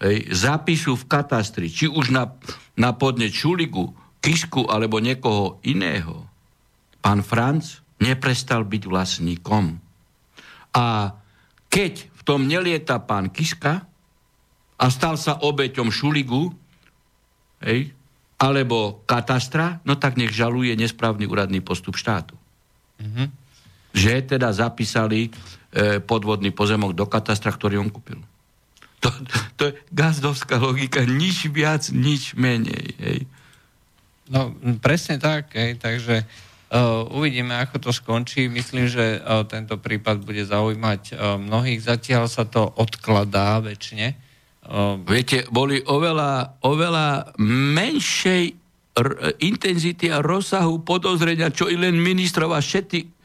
hej, zápisu v katastri, či už na, na podne Čuligu, Kisku alebo niekoho iného, pán Franc neprestal byť vlastníkom. A keď v tom nelieta pán Kiska a stal sa obeťom Šuligu, hej, alebo katastra, no tak nech žaluje nesprávny úradný postup štátu. Mm-hmm. Že teda zapísali podvodný pozemok do katastra, ktorý on kúpil. To, to je gazdovská logika, nič viac, nič menej. Hej. No, presne tak, hej, takže uh, uvidíme, ako to skončí. Myslím, že uh, tento prípad bude zaujímať uh, mnohých. Zatiaľ sa to odkladá väčšine. Viete, boli oveľa, oveľa menšej r- intenzity a rozsahu podozrenia, čo i len ministrov a všetci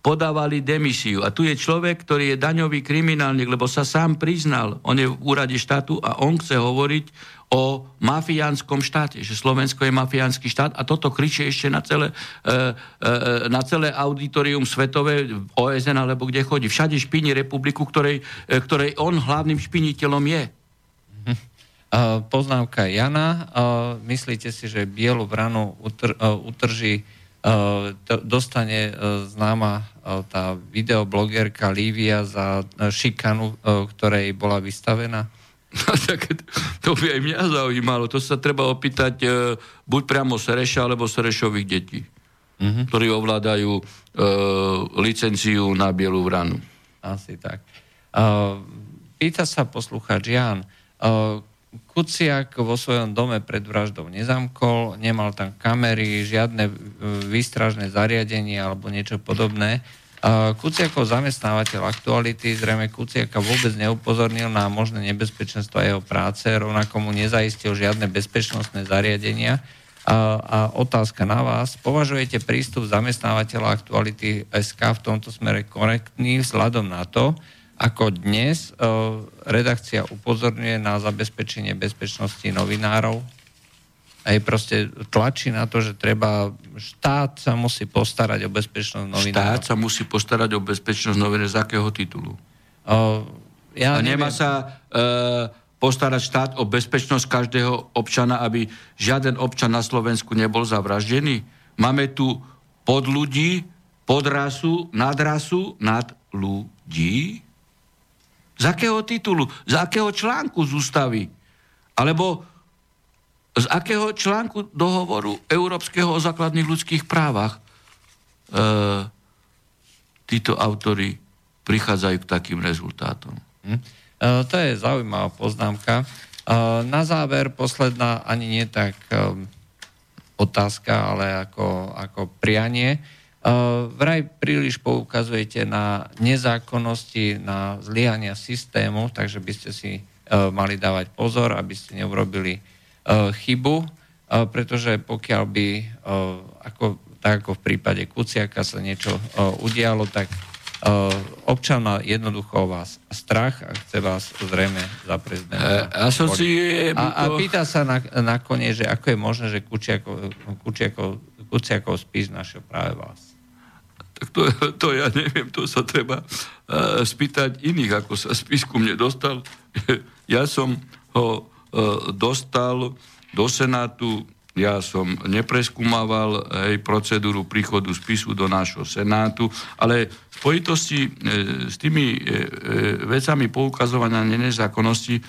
podávali demisiu. A tu je človek, ktorý je daňový kriminálnik, lebo sa sám priznal. On je v úrade štátu a on chce hovoriť o mafiánskom štáte, že Slovensko je mafiánsky štát a toto kričí ešte na celé, e, e, na celé auditorium svetové, OSN alebo kde chodí. Všade špiní republiku, ktorej, e, ktorej on hlavným špiniteľom je. Uh, poznámka Jana. Uh, myslíte si, že bielu vranu utr, uh, utrží, dostane známa tá videoblogerka Lívia za šikanu, ktorej bola vystavená? No, tak to by aj mňa zaujímalo. To sa treba opýtať e, buď priamo Sereša, alebo Serešových detí, mm-hmm. ktorí ovládajú e, licenciu na bielu vranu. Asi tak. E, pýta sa poslucháč Jan. E, Kuciak vo svojom dome pred vraždou nezamkol, nemal tam kamery, žiadne e, výstražné zariadenie alebo niečo podobné. Kuciakov zamestnávateľ aktuality zrejme Kuciaka vôbec neupozornil na možné nebezpečenstvo jeho práce, rovnako mu nezaistil žiadne bezpečnostné zariadenia. A, a otázka na vás. Považujete prístup zamestnávateľa aktuality SK v tomto smere korektný vzhľadom na to, ako dnes uh, redakcia upozorňuje na zabezpečenie bezpečnosti novinárov aj proste tlačí na to, že treba, štát sa musí postarať o bezpečnosť novinárov. Štát sa musí postarať o bezpečnosť novinárov z akého titulu? O, ja A nemá neviem. sa e, postarať štát o bezpečnosť každého občana, aby žiaden občan na Slovensku nebol zavraždený? Máme tu pod ľudí, pod rasu, nad rasu, nad ľudí? Z akého titulu? Z akého článku z ústavy? Alebo z akého článku dohovoru Európskeho o základných ľudských právach e, títo autory prichádzajú k takým rezultátom? Hm? E, to je zaujímavá poznámka. E, na záver posledná ani nie tak e, otázka, ale ako, ako prianie. Vraj príliš poukazujete na nezákonnosti, na zlyhania systému, takže by ste si mali dávať pozor, aby ste neurobili E, chybu, e, pretože pokiaľ by, e, ako, tak ako v prípade Kuciaka sa niečo udialo, tak občan má jednoducho vás strach a chce vás zrejme za prezidenta. A, a, a pýta sa na, nakoniec, že ako je možné, že Kuciakov, Kuciakov, Kuciakov spís našiel práve vás. Tak to, to ja neviem, to sa treba uh, spýtať iných, ako sa spis ku mne dostal. ja som ho E, dostal do Senátu, ja som nepreskúmaval hej, procedúru príchodu spisu do nášho Senátu, ale v spojitosti e, s tými e, e, vecami poukazovania nezákonnosti e,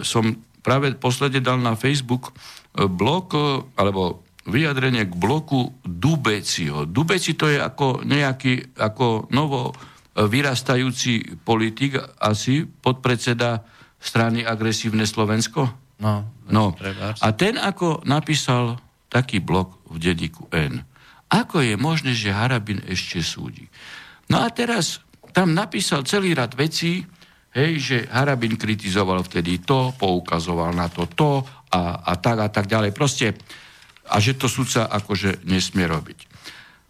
som práve posledne dal na Facebook e, blok, alebo vyjadrenie k bloku Dubeciho. Dubeci to je ako nejaký, ako novo vyrastajúci politik, asi podpredseda strany Agresívne Slovensko? No, No. trebárs. A ten ako napísal taký blok v denníku N. Ako je možné, že Harabin ešte súdi? No a teraz tam napísal celý rad vecí, hej, že Harabin kritizoval vtedy to, poukazoval na to to a, a tak a tak ďalej. Proste, a že to sudca akože nesmie robiť.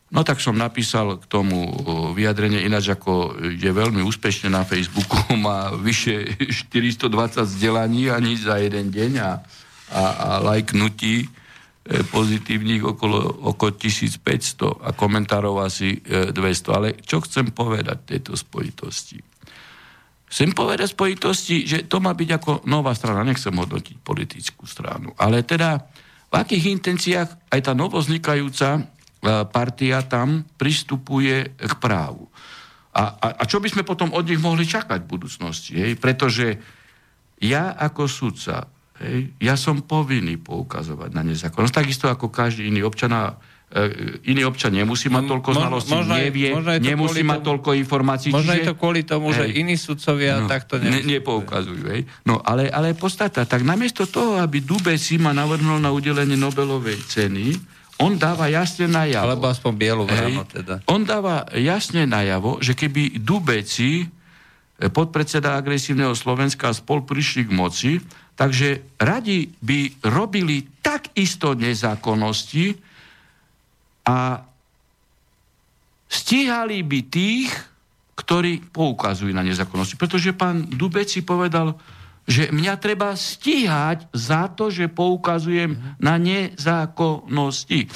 No tak som napísal k tomu o, vyjadrenie, ináč ako je veľmi úspešne na Facebooku, má vyše 420 vzdelaní ani za jeden deň a, a, a lajknutí e, pozitívnych okolo, okolo 1500 a komentárov asi e, 200. Ale čo chcem povedať v tejto spojitosti? Chcem povedať spojitosti, že to má byť ako nová strana, nechcem hodnotiť politickú stranu, ale teda v akých intenciách aj tá novoznikajúca e, partia tam pristupuje k právu. A, a, a čo by sme potom od nich mohli čakať v budúcnosti? Hej? Pretože ja ako sudca, hej, ja som povinný poukazovať na nezákonnosť, takisto ako každý iný občan iný občan nemusí mať toľko znalostí, možno nevie, možno nemusí mať toľko informácií. Možno je čiže- to kvôli tomu, že Hej. iní sudcovia takto ne, nepoukazujú. Hej. No ale, ale podstata, tak namiesto toho, aby Dube si ma navrhnul na udelenie Nobelovej ceny, on dáva jasne najavo. Alebo aspoň bielu vrano teda. On dáva jasne najavo, že keby Dubeci, e, podpredseda agresívneho Slovenska spol prišli k moci, takže radi by robili takisto nezákonnosti a stíhali by tých, ktorí poukazujú na nezákonnosti. Pretože pán Dubeci povedal, že mňa treba stíhať za to, že poukazujem na nezákonnosti.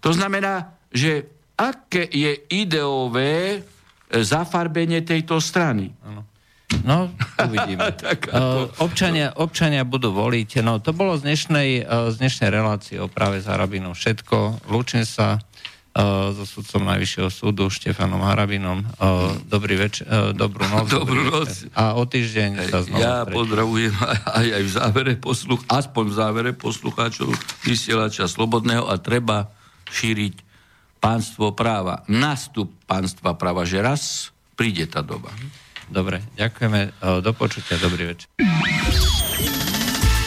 To znamená, že aké je ideové e, zafarbenie tejto strany. No, uvidíme. Tak Uh, občania, občania budú voliť. No, to bolo z dnešnej, uh, z dnešnej relácie o práve s Harabinom všetko. Lúčim sa so sudcom Najvyššieho súdu Štefanom Harabinom. Uh, dobrý več- uh, dobrú noc. Dobrú noc. A o týždeň sa znova Ja stretneme. pozdravujem aj, aj, v závere posluch, aspoň v závere poslucháčov vysielača Slobodného a treba šíriť pánstvo práva. Nastup pánstva práva, že raz príde tá doba. Dobre, ďakujeme. Do počutia. Dobrý večer.